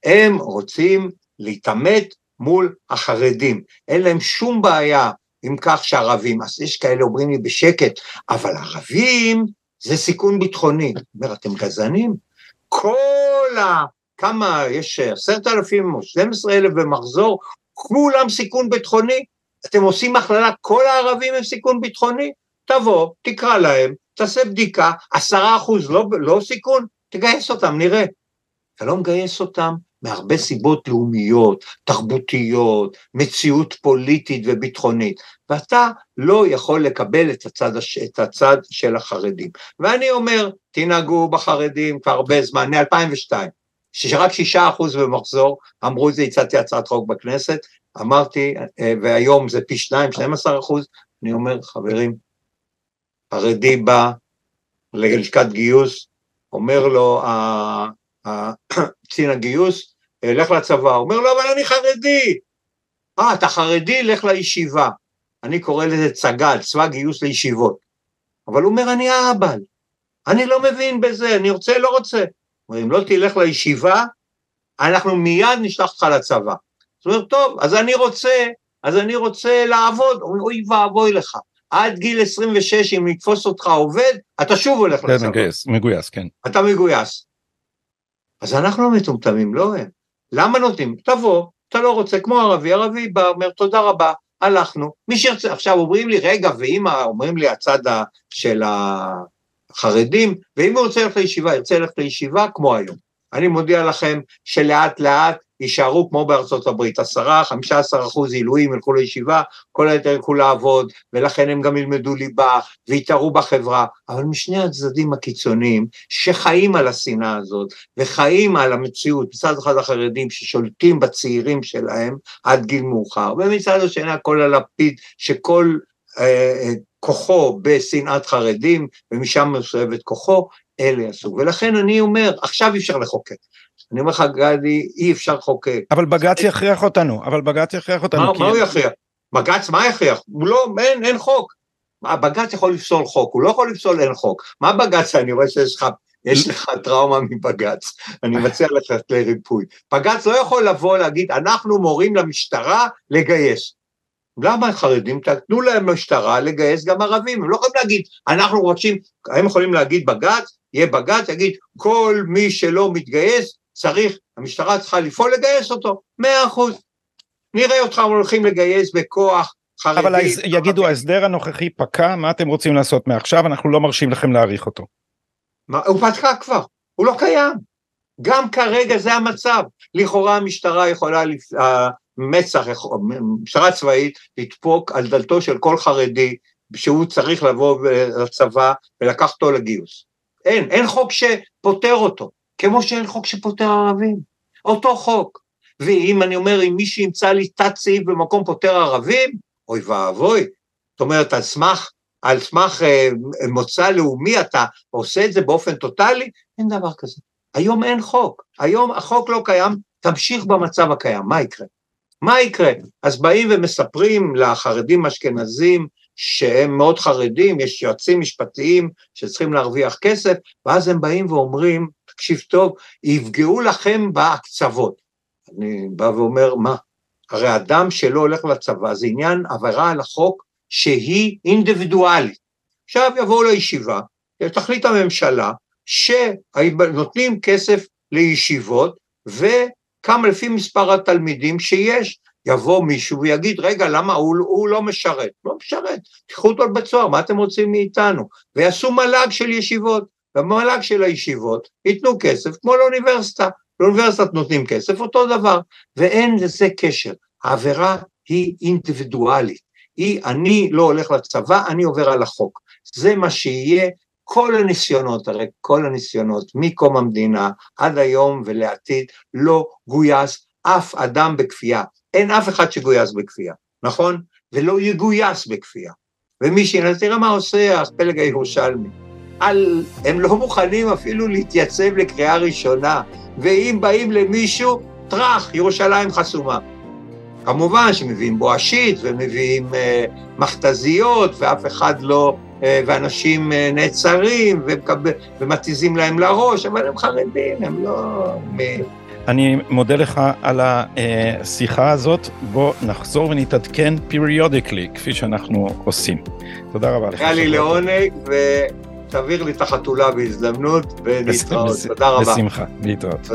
הם רוצים להתעמת מול החרדים. אין להם שום בעיה עם כך שערבים, אז יש כאלה אומרים לי בשקט, אבל ערבים זה סיכון ביטחוני. אומר, אתם גזענים? כל ה... כמה, יש עשרת אלפים או שנים עשרה אלף במחזור, כולם סיכון ביטחוני? אתם עושים הכללה, כל הערבים הם סיכון ביטחוני? תבוא, תקרא להם, תעשה בדיקה, עשרה אחוז לא, לא סיכון, תגייס אותם, נראה. אתה לא מגייס אותם מהרבה סיבות לאומיות, תרבותיות, מציאות פוליטית וביטחונית, ואתה לא יכול לקבל את הצד, הש... את הצד של החרדים. ואני אומר, תנהגו בחרדים כבר הרבה זמן, מ-2002, שרק שישה אחוז במחזור, אמרו את זה, הצעתי הצעת חוק בכנסת, אמרתי, אה, והיום זה פי שניים, 12 אחוז, אני אומר, חברים, חרדי בא ללשכת גיוס, אומר לו קצין הגיוס, לך לצבא, אומר לו, אבל אני חרדי. אה, אתה חרדי, לך לישיבה. אני קורא לזה צג"ל, צבא גיוס לישיבות. אבל הוא אומר, אני אהבל, אני לא מבין בזה, אני רוצה, לא רוצה. אומר, אם לא תלך לישיבה, אנחנו מיד נשלח אותך לצבא. זאת אומרת, טוב, אז אני רוצה, אז אני רוצה לעבוד, אוי ואבוי לך. עד גיל 26, אם נתפוס אותך עובד, אתה שוב הולך כן, לצבא. מגויס, מגויס, כן. אתה מגויס. אז אנחנו לא מטומטמים, לא הם. למה נותנים? תבוא, אתה לא רוצה, כמו ערבי, ערבי בא, אומר תודה רבה, הלכנו. מי שירצה, עכשיו אומרים לי, רגע, ואם אומרים לי הצד של החרדים, ואם הוא רוצה ללכת לישיבה, ירצה ללכת לישיבה, כמו היום. אני מודיע לכם שלאט לאט יישארו כמו בארצות הברית, עשרה, חמישה עשר אחוז עילויים ילכו לישיבה, כל היתר ילכו לעבוד, ולכן הם גם ילמדו ליבה, ויתערו בחברה, אבל משני הצדדים הקיצוניים, שחיים על השנאה הזאת, וחיים על המציאות, מצד אחד החרדים ששולטים בצעירים שלהם עד גיל מאוחר, ומצד השני הכל הלפיד, שכל אה, אה, כוחו בשנאת חרדים, ומשם מסובב כוחו, אלה יעשו. ולכן אני אומר, עכשיו אי אפשר לחוקק. אני אומר לך, גדי, אי אפשר לחוקק. אבל בג"ץ יכריח אותנו, אבל בג"ץ יכריח אותנו. מה, כי... מה הוא יכריח? בג"ץ, מה יכריח? הוא לא, אין, אין חוק. בג"ץ יכול לפסול חוק, הוא לא יכול לפסול אין חוק. מה בג"ץ, אני רואה שיש לך, יש לך טראומה מבג"ץ, אני מציע לך לריפוי. בג"ץ לא יכול לבוא להגיד, אנחנו מורים למשטרה לגייס. למה חרדים? תנו להם משטרה לגייס גם ערבים, הם לא יכולים להגיד, אנחנו רוצים, הם יכולים להגיד בג"ץ, יהיה בג"ץ, יגיד, כל מי שלא מתגייס, צריך, המשטרה צריכה לפעול לגייס אותו, מאה אחוז. נראה אותך הולכים לגייס בכוח חרדי. אבל יגידו, ההסדר הנוכחי פקע, מה אתם רוצים לעשות מעכשיו? אנחנו לא מרשים לכם להאריך אותו. מה, הוא פקע כבר, הוא לא קיים. גם כרגע זה המצב. לכאורה המשטרה יכולה, המצח, משטרה צבאית, לדפוק על דלתו של כל חרדי שהוא צריך לבוא לצבא ולקח אותו לגיוס. אין, אין חוק שפוטר אותו. כמו שאין חוק שפוטר ערבים, אותו חוק. ואם אני אומר, אם מישהו ימצא לי תת סעיף במקום פוטר ערבים, אוי ואבוי. זאת אומרת, על סמך, על סמך אה, מוצא לאומי אתה עושה את זה באופן טוטאלי, אין דבר כזה. היום אין חוק, היום החוק לא קיים, תמשיך במצב הקיים, מה יקרה? מה יקרה? אז באים ומספרים לחרדים אשכנזים שהם מאוד חרדים, יש יועצים משפטיים שצריכים להרוויח כסף, ואז הם באים ואומרים, תקשיב טוב, יפגעו לכם בהקצוות. אני בא ואומר, מה? הרי אדם שלא הולך לצבא זה עניין עבירה על החוק שהיא אינדיבידואלית. עכשיו יבואו לישיבה, תחליט הממשלה שנותנים כסף לישיבות וכמה לפי מספר התלמידים שיש. יבוא מישהו ויגיד, רגע, למה הוא, הוא לא משרת? לא משרת, תיקחו אותו לבית סוהר, מה אתם רוצים מאיתנו? ויעשו מל"ג של ישיבות. במל"ג של הישיבות ייתנו כסף כמו לאוניברסיטה, לאוניברסיטת נותנים כסף, אותו דבר, ואין לזה קשר. העבירה היא אינדיבידואלית, היא אני לא הולך לצבא, אני עובר על החוק. זה מה שיהיה כל הניסיונות, הרי כל הניסיונות מקום המדינה עד היום ולעתיד לא גויס אף אדם בכפייה. אין אף אחד שגויס בכפייה, נכון? ולא יגויס בכפייה. ומי שינס, תראה מה עושה הפלג הירושלמי. על, הם לא מוכנים אפילו להתייצב לקריאה ראשונה, ואם באים למישהו, טראח, ירושלים חסומה. כמובן שמביאים בואשית ומביאים אה, מכתזיות, ואף אחד לא, אה, ואנשים אה, נעצרים ומתיזים להם לראש, אבל הם חרדים, הם לא... אני מודה לך על השיחה הזאת, בוא נחזור ונתעדכן periodically, כפי שאנחנו עושים. תודה רבה לך. היה לי לעונג, ו... תעביר לי את החתולה בהזדמנות, ולהתראות. תודה רבה. בשמחה, להתראות.